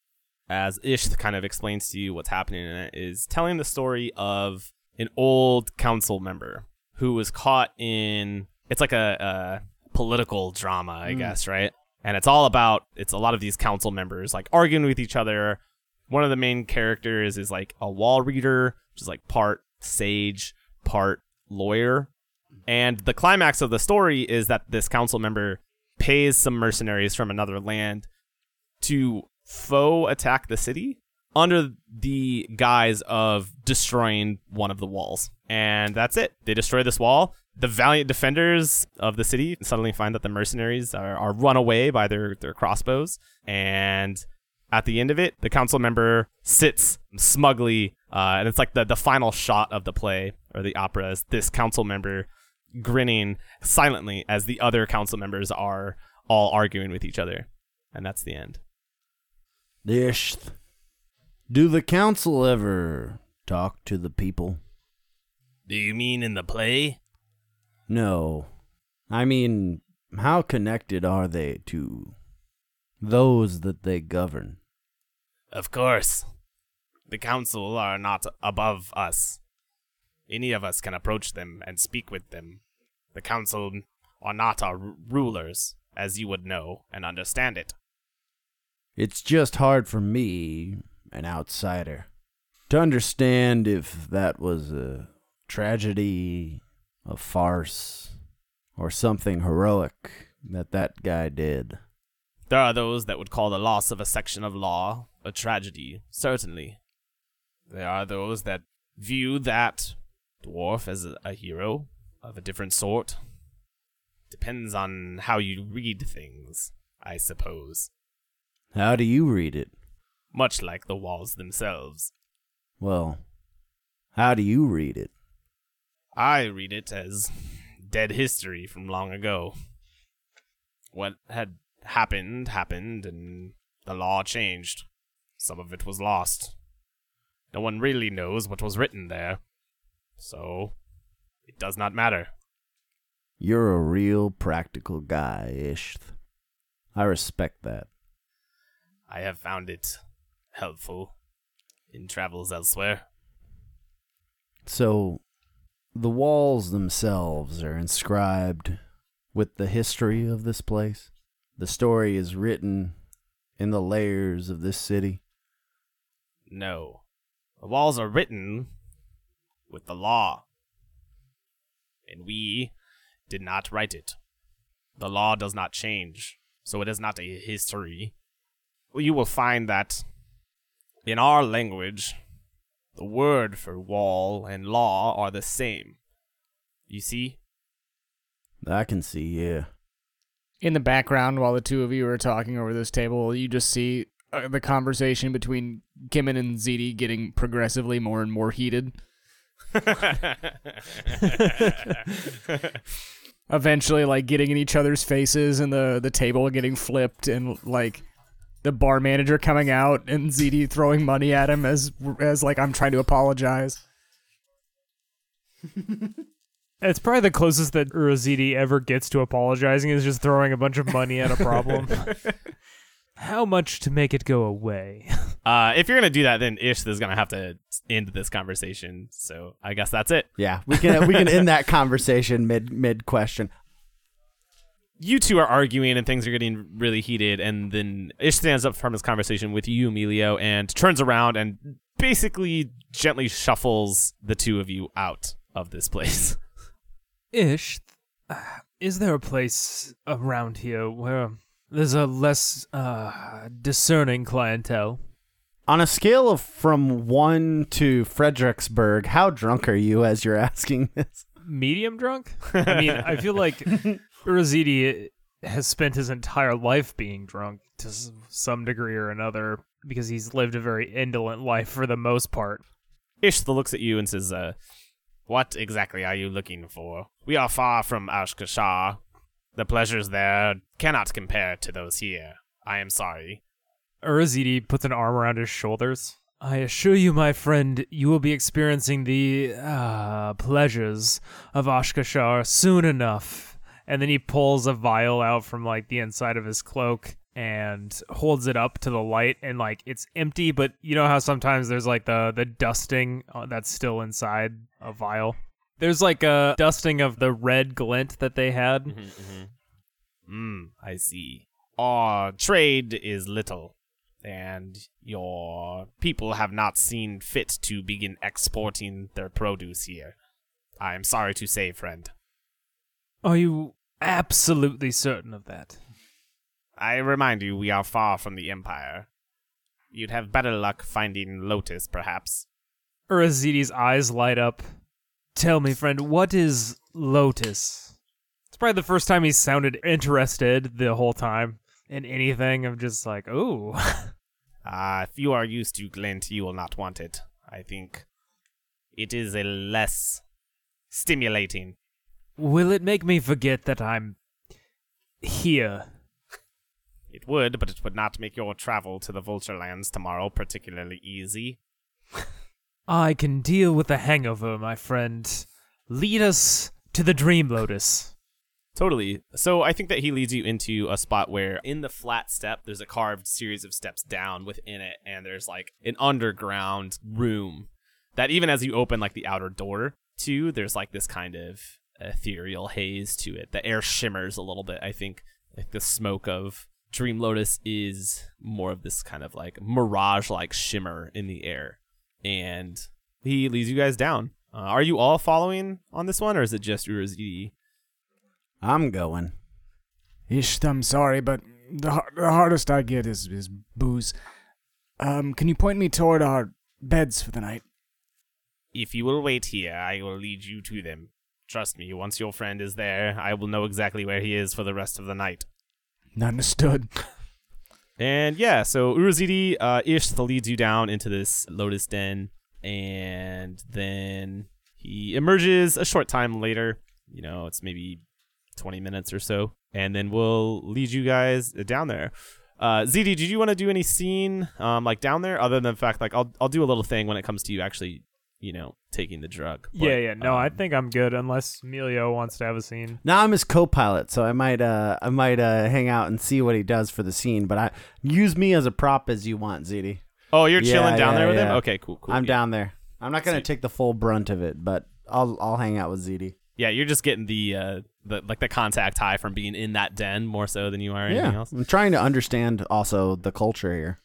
as Ish kind of explains to you what's happening in it, is telling the story of an old council member who was caught in. It's like a, a political drama, I hmm. guess, right? And it's all about. It's a lot of these council members like arguing with each other. One of the main characters is like a wall reader, which is like part sage, part lawyer. And the climax of the story is that this council member pays some mercenaries from another land to foe attack the city under the guise of destroying one of the walls. And that's it. They destroy this wall. The valiant defenders of the city suddenly find that the mercenaries are, are run away by their, their crossbows. And at the end of it, the council member sits smugly, uh, and it's like the, the final shot of the play or the opera is this council member grinning silently as the other council members are all arguing with each other. And that's the end. Ish. Do the council ever talk to the people? Do you mean in the play? No. I mean, how connected are they to those that they govern? Of course. The council are not above us. Any of us can approach them and speak with them. The council are not our ru- rulers, as you would know and understand it. It's just hard for me, an outsider, to understand if that was a tragedy, a farce, or something heroic that that guy did. There are those that would call the loss of a section of law a tragedy, certainly. There are those that view that dwarf as a, a hero of a different sort. Depends on how you read things, I suppose. How do you read it? Much like the walls themselves. Well, how do you read it? I read it as dead history from long ago. What had happened, happened, and the law changed. Some of it was lost. No one really knows what was written there. So, it does not matter. You're a real practical guy, Isht. I respect that. I have found it helpful in travels elsewhere. So, the walls themselves are inscribed with the history of this place. The story is written in the layers of this city. No. The walls are written with the law. And we did not write it. The law does not change, so it is not a history. You will find that in our language, the word for wall and law are the same. You see? I can see, yeah. In the background, while the two of you are talking over this table, you just see uh, the conversation between Kimin and Ziti getting progressively more and more heated. Eventually, like getting in each other's faces and the the table getting flipped and like the bar manager coming out and Ziti throwing money at him as as like I'm trying to apologize. It's probably the closest that Urazidi ever gets to apologizing is just throwing a bunch of money at a problem. How much to make it go away? uh, if you're gonna do that, then Ish is gonna have to end this conversation. So I guess that's it. Yeah, we can we can end that conversation mid mid question. you two are arguing and things are getting really heated and then ish stands up from his conversation with you emilio and turns around and basically gently shuffles the two of you out of this place Ish, uh, is there a place around here where there's a less uh, discerning clientele? On a scale of from one to Fredericksburg, how drunk are you as you're asking this? medium drunk. I mean, I feel like Urazidi has spent his entire life being drunk to some degree or another because he's lived a very indolent life for the most part. Ishth looks at you and says, uh, What exactly are you looking for? We are far from Ashkashar. The pleasures there cannot compare to those here. I am sorry. Urazidi puts an arm around his shoulders. I assure you, my friend, you will be experiencing the uh, pleasures of Ashkashar soon enough. And then he pulls a vial out from like the inside of his cloak and holds it up to the light, and like it's empty. But you know how sometimes there's like the the dusting uh, that's still inside a vial. There's like a dusting of the red glint that they had. Mm-hmm, I see. Our trade is little, and your people have not seen fit to begin exporting their produce here. I am sorry to say, friend. Are you absolutely certain of that? I remind you, we are far from the Empire. You'd have better luck finding Lotus, perhaps. Urazidi's eyes light up. Tell me, friend, what is Lotus? It's probably the first time he sounded interested the whole time in anything. I'm just like, ooh. Ah, if you are used to glint, you will not want it. I think it is a less stimulating. Will it make me forget that I'm here? It would, but it would not make your travel to the Vulture Lands tomorrow particularly easy. I can deal with the hangover, my friend. Lead us to the Dream Lotus. Totally. So I think that he leads you into a spot where in the flat step there's a carved series of steps down within it and there's like an underground room that even as you open like the outer door to there's like this kind of ethereal haze to it. The air shimmers a little bit. I think like the smoke of Dream Lotus is more of this kind of like mirage like shimmer in the air. And he leads you guys down. Uh, are you all following on this one or is it just Urazidi? I'm going. Ish, I'm sorry, but the, the hardest I get is, is booze. Um, can you point me toward our beds for the night? If you will wait here, I will lead you to them. Trust me, once your friend is there, I will know exactly where he is for the rest of the night. Understood. And yeah, so Urazidi, uh, Ish leads you down into this lotus den, and then he emerges a short time later. You know, it's maybe 20 minutes or so, and then we'll lead you guys down there. Uh, ZD, did you want to do any scene, um, like down there, other than the fact, like, I'll, I'll do a little thing when it comes to you actually, you know, taking the drug. yeah, But, yeah. No, I um, think I'm good unless Emilio wants to have a scene. Now I'm his co-pilot, so I might uh I might uh hang out and see what he does for the scene. But I use me as a prop as you want, ZD. Oh, you're Yeah, chilling down yeah, there with him? Okay, cool, cool. I'm yeah. down there. I'm not gonna take the full brunt of it, but I'll I'll hang out with ZD. Yeah, you're just getting the uh the like the contact high from being in that den more so than you are anything Yeah, else. I'm trying to understand also the culture here.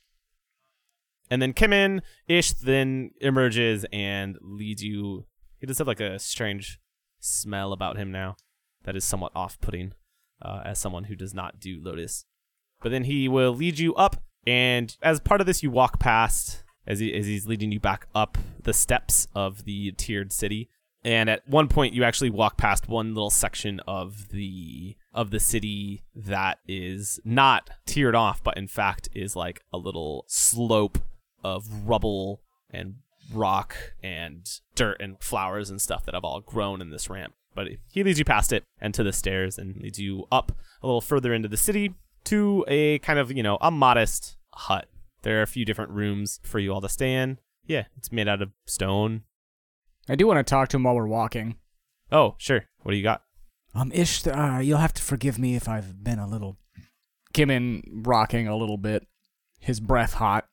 And then Kimin Ish then emerges and leads you. He does have like a strange smell about him now that is somewhat off-putting uh, as someone who does not do Lotus. But then he will lead you up, and as part of this, you walk past as he as he's leading you back up the steps of the tiered city. And at one point, you actually walk past one little section of the of the city that is not tiered off, but in fact is like a little slope of rubble and rock and dirt and flowers and stuff that have all grown in this ramp. But he leads you past it and to the stairs and leads you up a little further into the city to a kind of, you know, a modest hut. There are a few different rooms for you all to stay in. Yeah, it's made out of stone. I do want to talk to him while we're walking. Oh, sure. What do you got? Um, Ish, uh, you'll have to forgive me if I've been a little. Kimin rocking a little bit, his breath hot.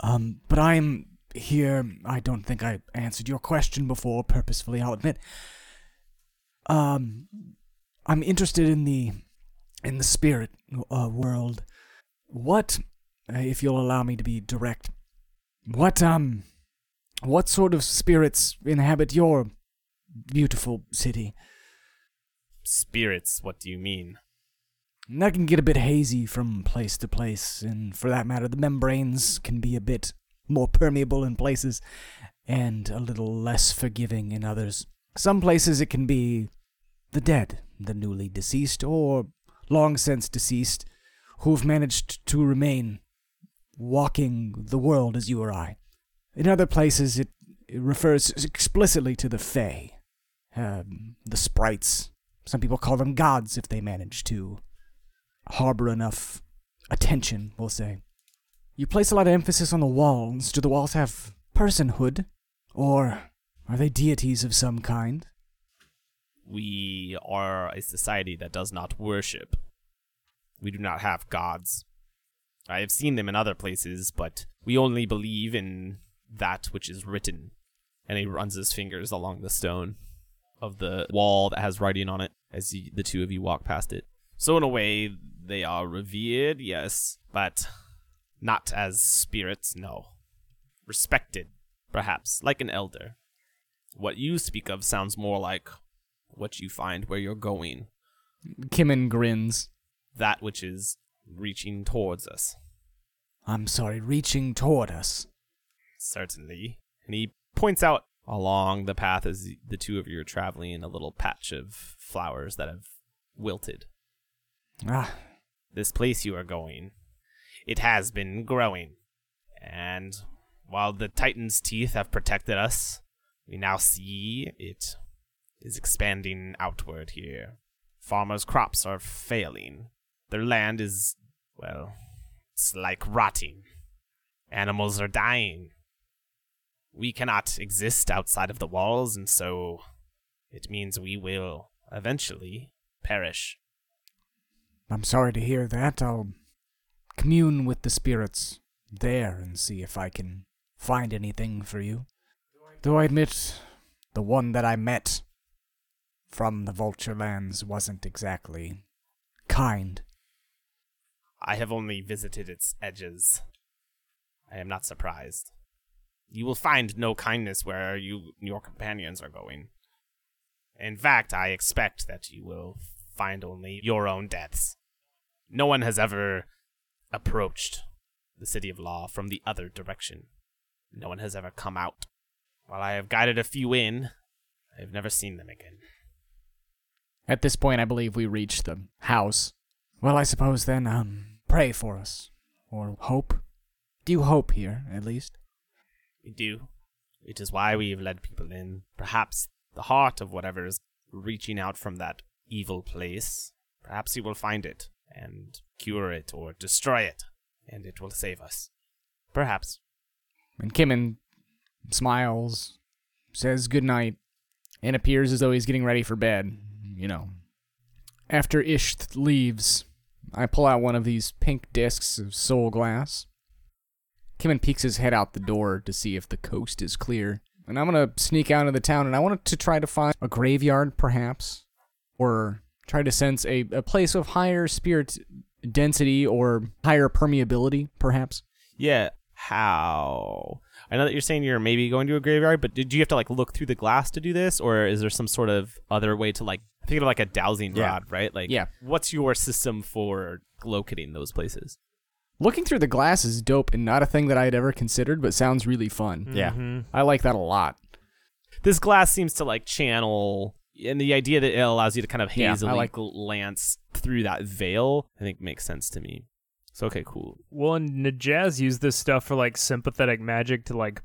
Um, but I'm here. I don't think I answered your question before purposefully. I'll admit. Um, I'm interested in the, in the spirit uh, world. What, uh, if you'll allow me to be direct, what um, what sort of spirits inhabit your beautiful city? Spirits, what do you mean? That can get a bit hazy from place to place, and for that matter, the membranes can be a bit more permeable in places and a little less forgiving in others. Some places it can be the dead, the newly deceased, or long since deceased, who've managed to remain walking the world as you or I. In other places, it, it refers explicitly to the Fae, um, the sprites. Some people call them gods if they manage to harbor enough attention, we'll say. You place a lot of emphasis on the walls. Do the walls have personhood? Or are they deities of some kind? We are a society that does not worship. We do not have gods. I have seen them in other places, but we only believe in that which is written. And he runs his fingers along the stone of the wall that has writing on it as the two of you walk past it. So, in a way, they are revered, yes, but not as spirits, no. Respected, perhaps, like an elder. What you speak of sounds more like what you find where you're going, Kimin grins. that which is reaching towards us. I'm sorry, reaching toward us. Certainly. And he points out along the path as the two of you are traveling a little patch of flowers that have wilted. Ah, This place you are going, it has been growing. And while the Titan's teeth have protected us, we now see it is expanding outward here. Farmers' crops are failing. Their land is, well, it's like rotting. Animals are dying. We cannot exist outside of the walls, and so it means we will eventually perish. I'm sorry to hear that. I'll commune with the spirits there and see if I can find anything for you. Though I admit, the one that I met from the Vulture Lands wasn't exactly kind. I have only visited its edges. I am not surprised. You will find no kindness where you and your companions are going. In fact, I expect that you will find only your own deaths. No one has ever approached the city of law from the other direction. No one has ever come out. While I have guided a few in, I have never seen them again. At this point, I believe we reach the house. Well, I suppose then, um, pray for us. Or hope. Do you hope here, at least? We do. It is why we have led people in. Perhaps the heart of whatever is reaching out from that evil place. Perhaps he will find it and cure it or destroy it, and it will save us. Perhaps. And Kimin smiles, says goodnight, and appears as though he's getting ready for bed. You know. After Ish th- leaves, I pull out one of these pink discs of soul glass. Kimin peeks his head out the door to see if the coast is clear. And I'm gonna sneak out of the town and I want to try to find a graveyard, perhaps. Or try to sense a, a place of higher spirit density or higher permeability, perhaps. Yeah. How? I know that you're saying you're maybe going to a graveyard, but did you have to like look through the glass to do this, or is there some sort of other way to like think of like a dowsing Yeah. rod, right? Like, Yeah. What's your system for locating those places? Looking through the glass is dope and not a thing that I had ever considered, but sounds really fun. Yeah. Mhm. I like that a lot. this glass seems to like channel and the idea that it allows you to kind of Yeah, I hazily like- glance through that veil i think makes sense to me so okay cool Well, and Najaz used this stuff for like sympathetic magic to like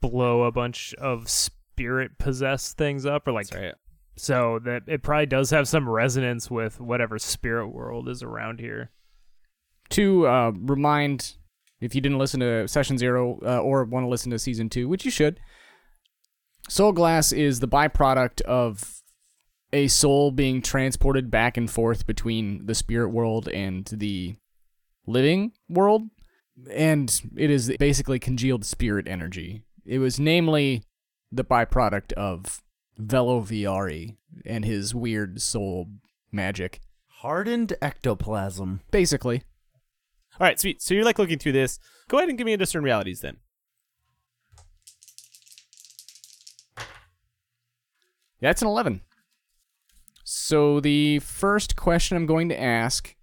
blow a bunch of spirit possessed things up, or like Sorry. so that it probably does have some resonance with whatever spirit world is around here. To uh, remind, if you didn't listen to Session Zero uh, or want to listen to Season Two, which you should, Soul Glass is the byproduct of a soul being transported back and forth between the spirit world and the living world, and it is basically congealed spirit energy. It was namely the byproduct of Velo Viari and his weird soul magic. Hardened ectoplasm. Basically, all right sweet so you're like looking through this go ahead and give me a discern realities then Yeah, That's an 11. So the first question I'm going to ask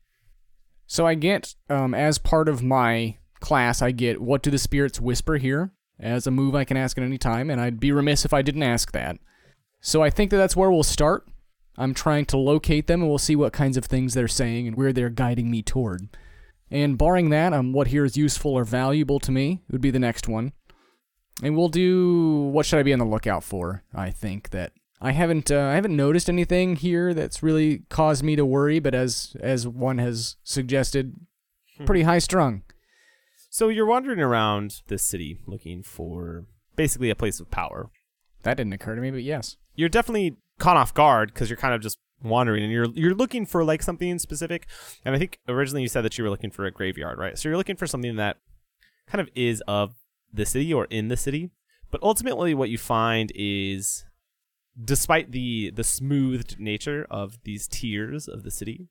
so I get, um, as part of my class, I get what do the spirits whisper here as a move I can ask at any time, and I'd be remiss if I didn't ask that. So I think that that's where we'll start. I'm trying to locate them, and we'll see what kinds of things they're saying and where they're guiding me toward. And barring that, um, what here is useful or valuable to me would be the next one. And we'll do what should I be on the lookout for? I think that I haven't uh, I haven't noticed anything here that's really caused me to worry, but as as one has suggested, pretty high strung. So you're wandering around this city looking for basically a place of power. That didn't occur to me, but yes. You're definitely caught off guard because you're kind of just wandering and you're you're looking for like something specific. And I think originally you said that you were looking for a graveyard, right? So you're looking for something that kind of is of the city or in the city. But ultimately what you find is despite the the smoothed nature of these tiers of the city,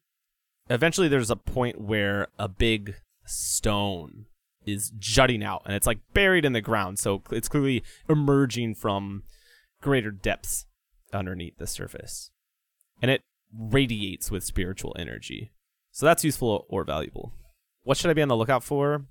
eventually there's a point where a big stone is jutting out and it's like buried in the ground. So it's clearly emerging from greater depths underneath the surface. And it radiates with spiritual energy. So that's useful or valuable. What should I be on the lookout for?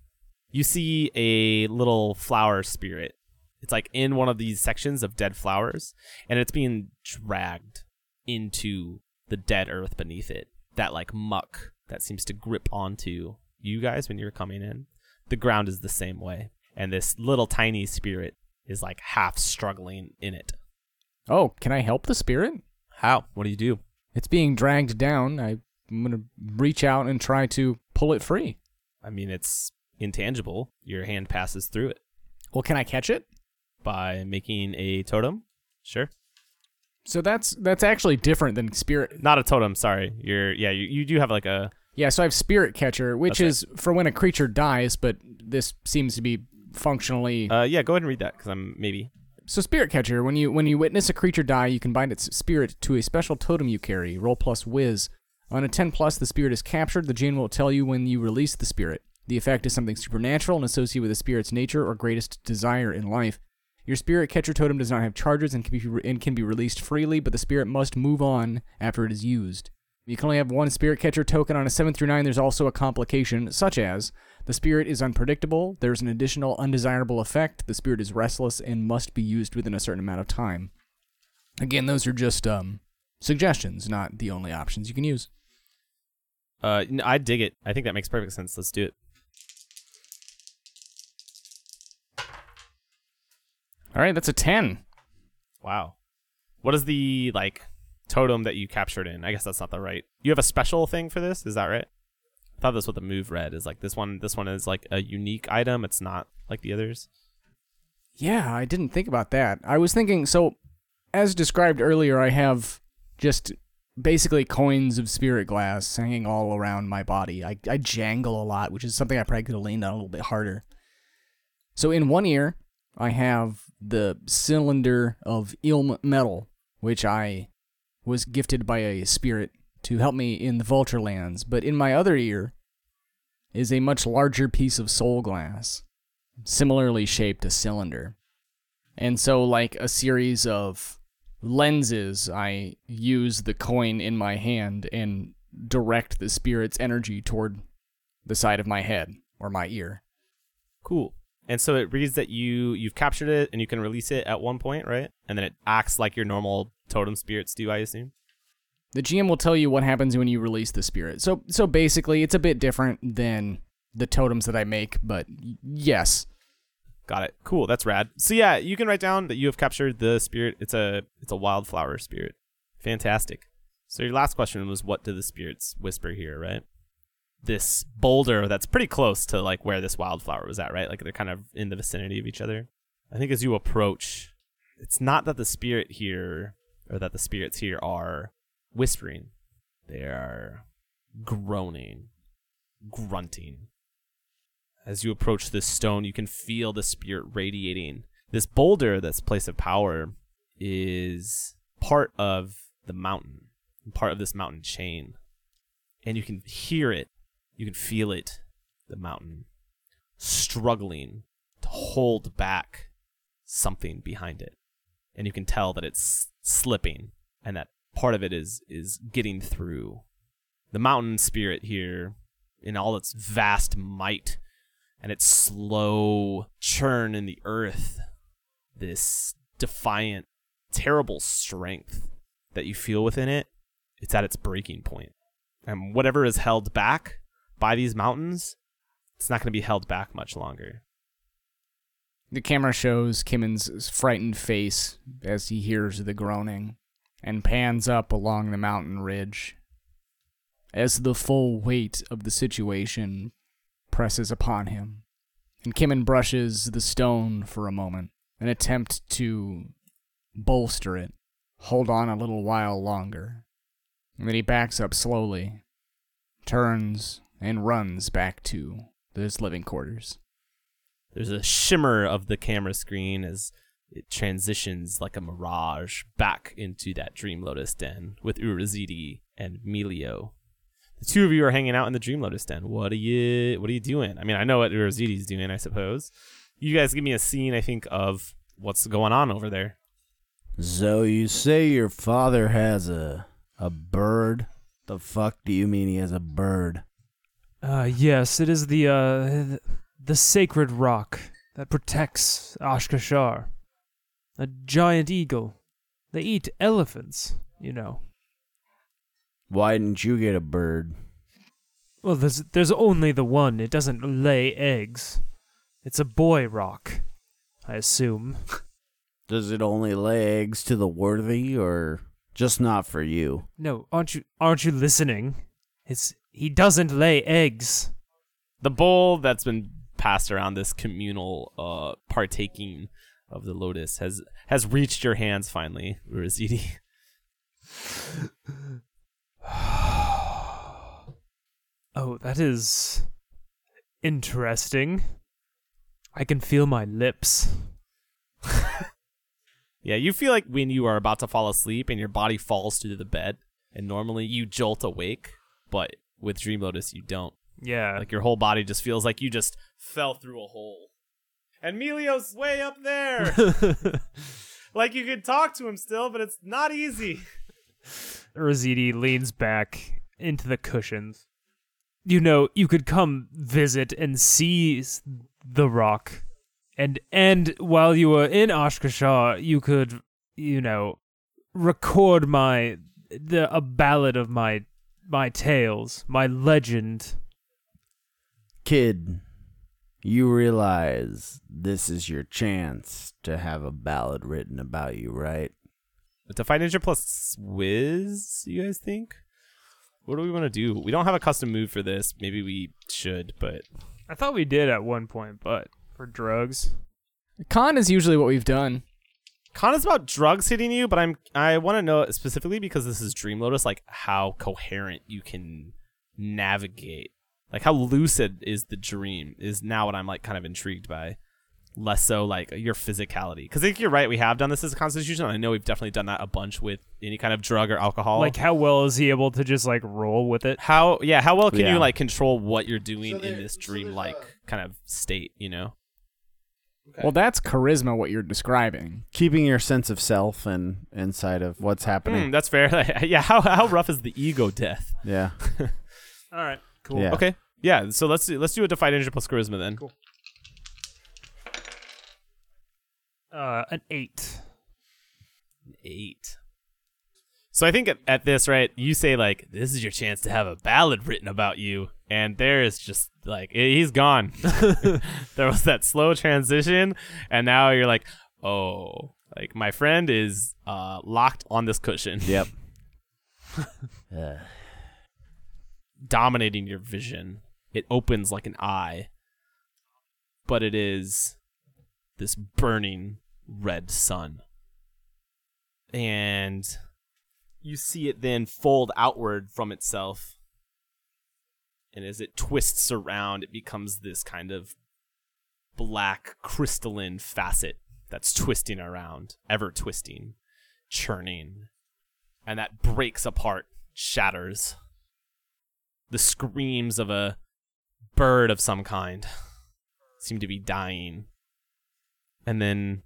You see a little flower spirit. It's like in one of these sections of dead flowers, and it's being dragged into the dead earth beneath it. That like muck that seems to grip onto you guys when you're coming in. The ground is the same way. And this little tiny spirit is like half struggling in it. Oh, can I help the spirit? How? What do you do? It's being dragged down. I, I'm gonna reach out and try to pull it free. I mean, it's intangible. Your hand passes through it Well, can I catch it? By making a totem. Sure. So that's that's actually different than spirit. Not a totem, sorry. You're yeah, you, you do have like a Yeah, so I have spirit catcher, which That's is for when a creature dies, but this seems to be functionally. uh yeah, go ahead and read that cuz I'm maybe so spirit catcher, when you when you witness a creature die, you can bind its spirit to a special totem you carry. Roll plus whiz. On a 10 plus, the spirit is captured. The GM will tell you when you release the spirit. The effect is something supernatural and associated with the spirit's nature or greatest desire in life. Your spirit catcher totem does not have charges and can be and can be released freely, but the spirit must move on after it is used. You can only have one spirit catcher token on a 7 through 9. There's also a complication, such as the spirit is unpredictable, there's an additional undesirable effect, the spirit is restless, and must be used within a certain amount of time. Again, those are just um, suggestions, not the only options you can use. uh I dig it. I think that makes perfect sense. Let's do it. All right, that's a 10. Wow. What is the like totem that you captured in? I guess that's not the right. You have a special thing for this, is that right? I thought that's what the move read is like this one this one is like a unique item. It's not like the others. Yeah, I didn't think about that. I was thinking so as described earlier, I have just basically coins of spirit glass hanging all around my body. I, I jangle a lot, which is something I probably could have leaned on a little bit harder. So in one ear, I have the cylinder of ilm metal, which I was gifted by a spirit to help me in the vulture lands. But in my other ear is a much larger piece of soul glass similarly shaped a cylinder. And so, like a series of lenses, I use the coin in my hand and direct the spirit's energy toward the side of my head or my ear. Cool. And so it reads that you you've captured it and you can release it at one point, right? And then it acts like your normal totem spirits do, I assume. The GM will tell you what happens when you release the spirit. So, so basically, it's a bit different than the totems that I make, but yes, Got it. Cool. That's rad. So yeah, you can write down that you have captured the spirit. It's a it's a wildflower spirit. Fantastic. So your last question was what do the spirits whisper here, right? This boulder that's pretty close to like where this wildflower was at, right? Like they're kind of in the vicinity of each other. I think as you approach, it's not that the spirit here or that the spirits here are whispering. They are groaning, grunting. As you approach this stone, you can feel the spirit radiating. This boulder, this place of power, is part of the mountain, part of this mountain chain. And you can hear it, you can feel it, the mountain, struggling to hold back something behind it. And you can tell that it's slipping and that part of it is is getting through. The mountain spirit here in all its vast might and its slow churn in the earth, this defiant terrible strength that you feel within it. It's at its breaking point. And whatever is held back by these mountains, it's not going to be held back much longer. The camera shows Kimin's frightened face as he hears the groaning and pans up along the mountain ridge. As the full weight of the situation presses upon him, and Kimmon brushes the stone for a moment, an attempt to bolster it, hold on a little while longer. And then he backs up slowly, turns, and runs back to his living quarters. There's a shimmer of the camera screen as it transitions like a mirage back into that Dream Lotus den with Urazidi and Melio. The two of you are hanging out in the Dream Lotus den. What are you what are you doing? I mean, I know what Urazidi's doing, I suppose. You guys give me a scene, I think, of what's going on over there. So you say your father has a a bird? The fuck do you mean he has a bird? Uh, yes, it is the uh, the sacred roc that protects Ashkashar. A giant eagle. They eat elephants, you know. Why didn't you get a bird? Well, there's there's only the one. It doesn't lay eggs. It's a boy roc, I assume. Does it only lay eggs to the worthy or just not for you? No, aren't you aren't you listening? It's he doesn't lay eggs. The bowl that's been passed around this communal uh partaking of the lotus has has reached your hands finally, Urazidi. Oh, that is interesting. I can feel my lips. Yeah, you feel like when you are about to fall asleep and your body falls to the bed, and normally you jolt awake, but with Dream Lotus you don't. Yeah. Like your whole body just feels like you just fell through a hole. And Melio's way up there. like you could talk to him still, but it's not easy. Rosidi leans back into the cushions. You know, you could come visit and see the roc. And and while you were in Oshkosh, you could, you know, record my the a ballad of my my tales, my legend. Kid, you realize this is your chance to have a ballad written about you, right? To fight Ninja plus Wiz, you guys think? What do we want to do? We don't have a custom move for this. Maybe we should, but I thought we did at one point, but for drugs. Con is usually what we've done. Con is about drugs hitting you, but I'm I want to know specifically because this is Dream Lotus, like how coherent you can navigate, like how lucid is the dream is now what I'm like kind of intrigued by. Less so like your physicality, because I think you're right. We have done this as a constitution. and I know we've definitely done that a bunch with any kind of drug or alcohol. Like how well is he able to just like roll with it? how, yeah, how well can Yeah. you like control what you're doing So there- in this dream-like a- kind of state? You know. Well, that's charisma, what you're describing. Keeping your sense of self and inside of what's happening. Hmm, that's fair. yeah. How how rough is the ego death? Yeah. All right, cool. Yeah. Okay. Yeah. So let's do, let's do a defy danger plus charisma then. Cool. Uh, an eight. Eight. So I think at, at this right, you say like this is your chance to have a ballad written about you, and there is just like eh, he's gone. there was that slow transition, and now you're like, oh, like my friend is uh locked on this cushion, Yep. Uh, dominating your vision. It opens like an eye, but it is this burning red sun. And you see it then fold outward from itself. And as it twists around, it becomes this kind of black crystalline facet that's twisting around, ever twisting, churning. And that breaks apart, shatters the screams of a bird of some kind seem to be dying. And then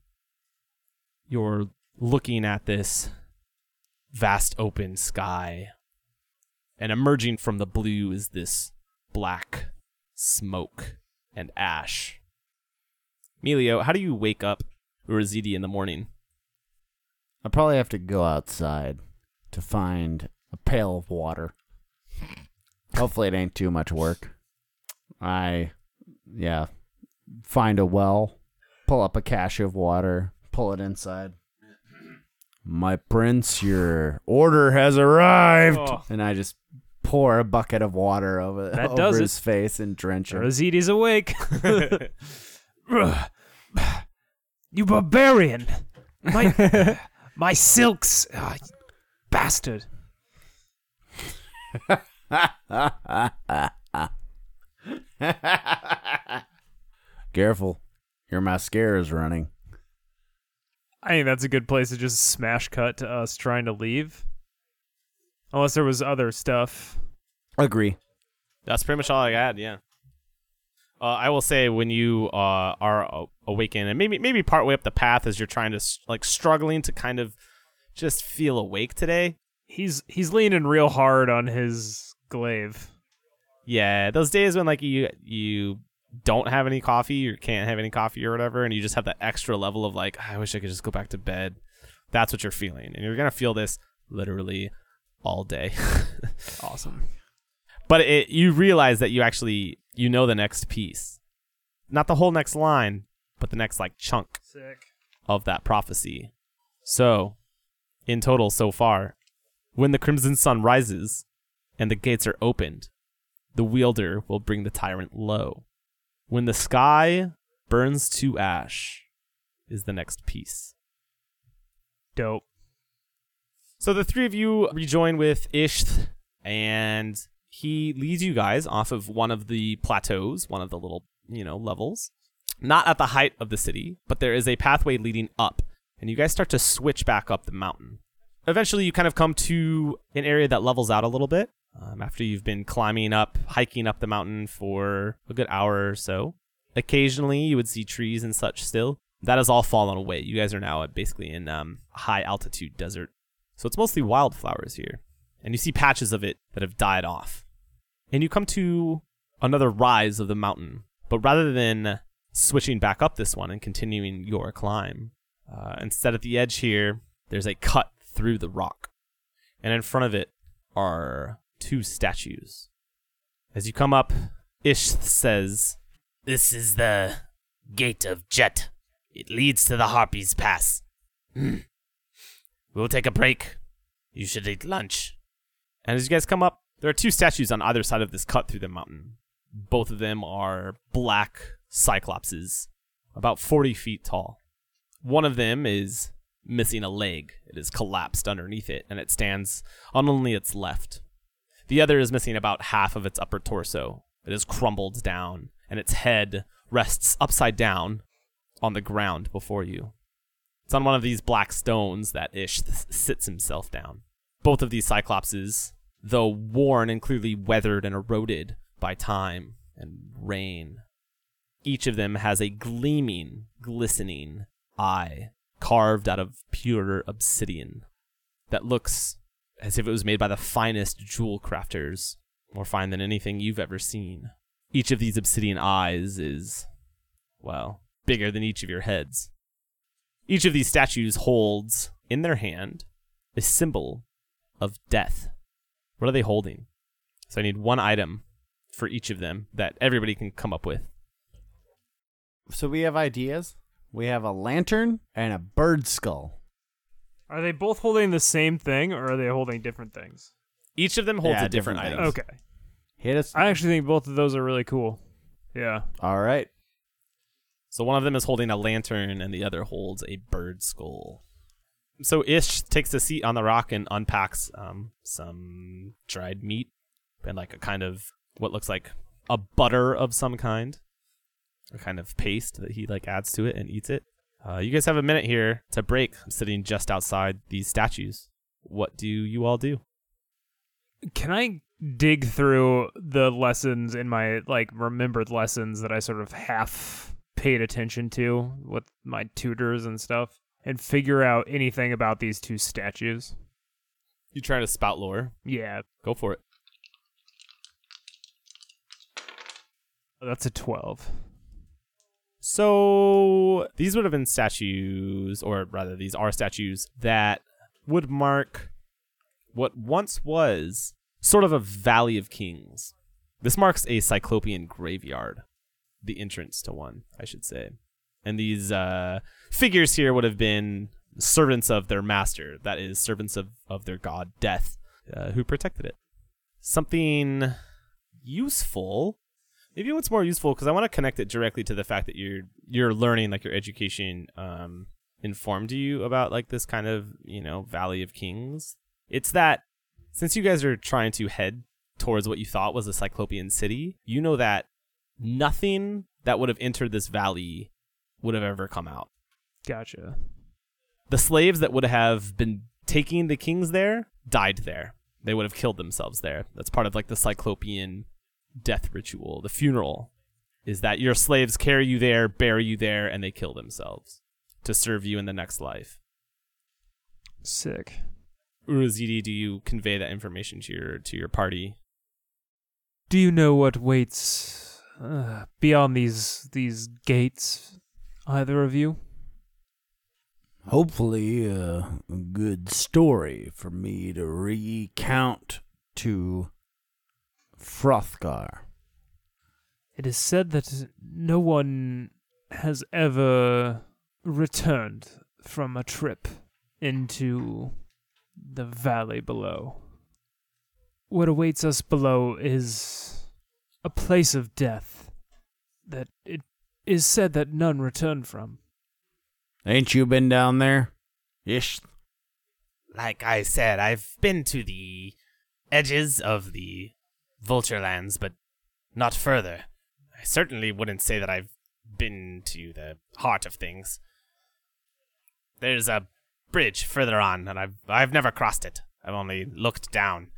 you're looking at this vast open sky. And emerging from the blue is this black smoke and ash. Melio, how do you wake up Urazidi in the morning? I probably have to go outside to find a pail of water. Hopefully, it ain't too much work. I, yeah, find a well, pull up a cache of water, pull it inside. My prince, your order has arrived, Oh. and I just pour a bucket of water over, That over does it. his face and drench him. Razidi's awake. you barbarian! My my silks, ah, you bastard! Careful, your mascara's running. I think that's a good place to just smash cut to us trying to leave. Unless there was other stuff. Agree. That's pretty much all I had. Yeah. Uh, I will say when you uh, are a- awakened and maybe maybe partway up the path as you're trying to like struggling to kind of just feel awake today. He's he's leaning real hard on his glaive. Yeah, those days when like you you don't have any coffee or can't have any coffee or whatever, and you just have that extra level of like, I wish I could just go back to bed. That's what you're feeling, and you're gonna feel this literally all day. Awesome. but it, you realize that you actually you know the next piece, not the whole next line, but the next like chunk Sick. of that prophecy. So, in total, so far, when the crimson sun rises and the gates are opened, the wielder will bring the tyrant low. When the sky burns to ash, is the next piece. Dope. So the three of you rejoin with Ish, and he leads you guys off of one of the plateaus, one of the little, you know, levels. Not at the height of the city, but there is a pathway leading up, and you guys start to switch back up the mountain. Eventually, you kind of come to an area that levels out a little bit um, after you've been climbing up, hiking up the mountain for a good hour or so. Occasionally, you would see trees and such still. That has all fallen away. You guys are now basically in um, high altitude desert. So it's mostly wildflowers here. And you see patches of it that have died off. And you come to another rise of the mountain. But rather than switching back up this one and continuing your climb, uh, instead at the edge here, there's a cut through the rock. And in front of it are two statues. As you come up, Ish says, This is the Gate of Jet. It leads to the Harpies Pass. Hmm. We'll take a break. You should eat lunch. And as you guys come up, there are two statues on either side of this cut through the mountain. Both of them are black cyclopses, about 40 feet tall. One of them is missing a leg. It is collapsed underneath it, and it stands on only its left. The other is missing about half of its upper torso. It is crumbled down, and its head rests upside down on the ground before you. It's on one of these black stones that Ish sits himself down. Both of these cyclopses, though worn and clearly weathered and eroded by time and rain, each of them has a gleaming, glistening eye carved out of pure obsidian that looks as if it was made by the finest jewel crafters, more fine than anything you've ever seen. Each of these obsidian eyes is, well, bigger than each of your heads. Each of these statues holds in their hand a symbol of death. What are they holding? So I need one item for each of them that everybody can come up with. So we have ideas. We have a lantern and a bird skull. Are they both holding the same thing or are they holding different things? Each of them holds Yeah, a different, different item. Okay. Hit us. I actually think both of those are really cool. Yeah. All right. So one of them is holding a lantern and the other holds a bird skull. So Ish takes a seat on the rock and unpacks um, some dried meat and like a kind of what looks like a butter of some kind, a kind of paste that he like adds to it and eats it. Uh, you guys have a minute here to break. I'm sitting just outside these statues. What do you all do? Can I dig through the lessons in my like remembered lessons that I sort of half paid attention to with my tutors and stuff and figure out anything about these two statues? You trying to spout lore? Yeah, Go for it. that's a 12. So these would have been statues, or rather, these are statues that would mark what once was sort of a Valley of Kings. This marks a Cyclopean graveyard, the entrance to one, I should say. And these uh, figures here would have been servants of their master, that is, servants of, of their god Death, uh, who protected it. Something useful maybe what's more useful because I want to connect it directly to the fact that you're you're learning like your education um, informed you about like this kind of you know Valley of Kings. It's that since you guys are trying to head towards what you thought was a Cyclopean city, you know that nothing that would have entered this valley would have ever come out. Gotcha. The slaves that would have been taking the kings there died there. They would have killed themselves there. That's part of like the Cyclopean death ritual, the funeral, is that your slaves carry you there, bury you there, and they kill themselves to serve you in the next life. Sick. Urazidi, do you convey that information to your to your party? Do you know what waits uh, beyond these these gates? Either of you? Hopefully, uh, a good story for me to recount to Frothgar. It is said that no one has ever returned from a trip into the valley below. What awaits us below is a place of death that it is said that none return from. Ain't you been down there? Ish. Like I said, I've been to the edges of the Vulture Lands, but not further. I certainly wouldn't say that I've been to the heart of things. There's a bridge further on, and I've I've never crossed it. I've only looked down,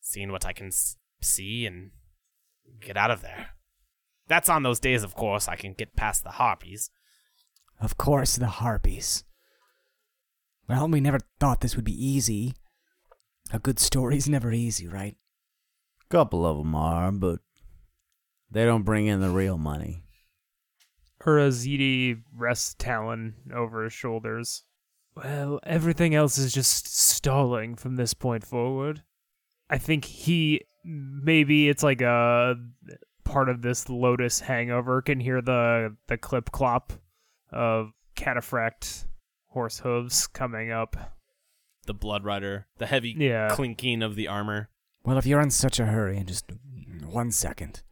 seen what I can see, and get out of there. That's on those days, of course, I can get past the harpies. Of course, the harpies. Well, we never thought this would be easy. A good story's never easy, right? Couple of 'em are, but they don't bring in the real money. Urazidi rests Talon over his shoulders. Well, everything else is just stalling from this point forward. I think he maybe it's like a part of this Lotus hangover can hear the the clip clop of cataphract horse hooves coming up. The Blood Rider, the heavy Yeah. clinking of the armor. Well, if you're in such a hurry, in just one second.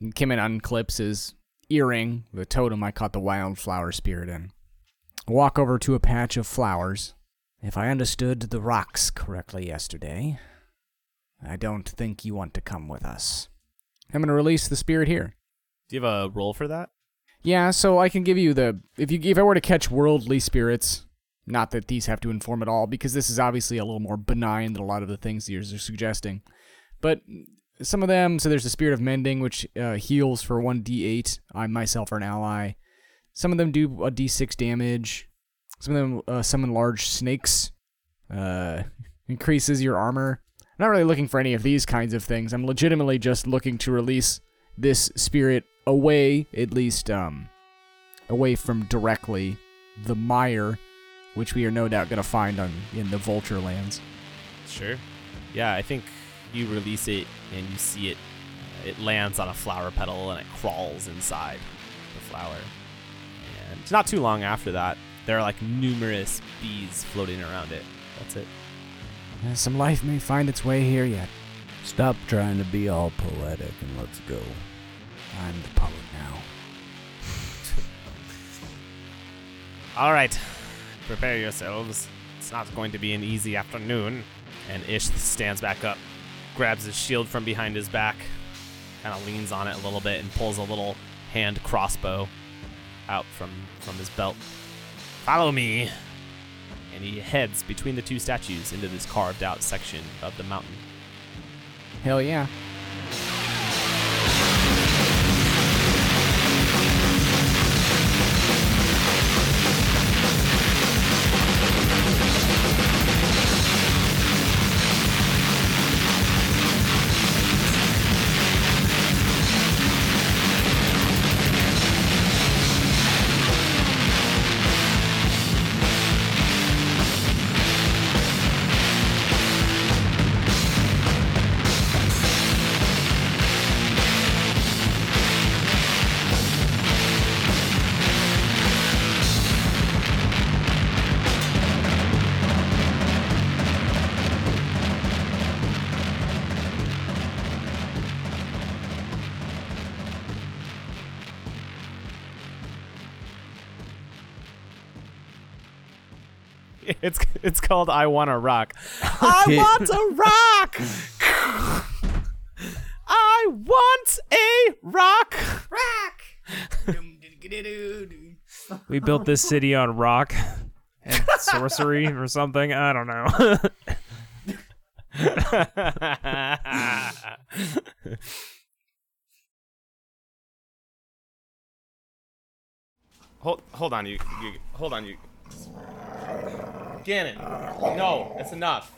Kimin unclips his earring, the totem I caught the wildflower spirit in. Walk over to a patch of flowers. If I understood the rocks correctly yesterday, I don't think you want to come with us. I'm going to release the spirit here. Do you have a roll for that? Yeah, so I can give you the if you if I were to catch worldly spirits, not that these have to inform at all, because this is obviously a little more benign than a lot of the things yours are suggesting. But some of them, so there's the spirit of mending, which uh, heals for one d8. I myself are an ally. Some of them do a d6 damage. Some of them uh, summon large snakes. Uh, increases your armor. I'm not really looking for any of these kinds of things. I'm legitimately just looking to release this spirit away, at least um, away from directly the mire, which we are no doubt going to find on in the Vulture Lands. Sure. Yeah, I think you release it and you see it. It lands on a flower petal and it crawls inside the flower. And not too long after that, there are like numerous bees floating around it. That's it. Some life may find its way here yet. Stop trying to be all poetic and let's go. I'm the poet now. All right, prepare yourselves. It's not going to be an easy afternoon. And Ish stands back up, grabs his shield from behind his back, kind of leans on it a little bit, and pulls a little hand crossbow out from from his belt. Follow me. And he heads between the two statues into this carved out section of the mountain. Hell yeah. Called I Want to Rock. I want to rock. I want a rock. We built this city on rock and sorcery or something. I don't know. hold hold on, you, you hold on, you. Gannon, no, that's enough.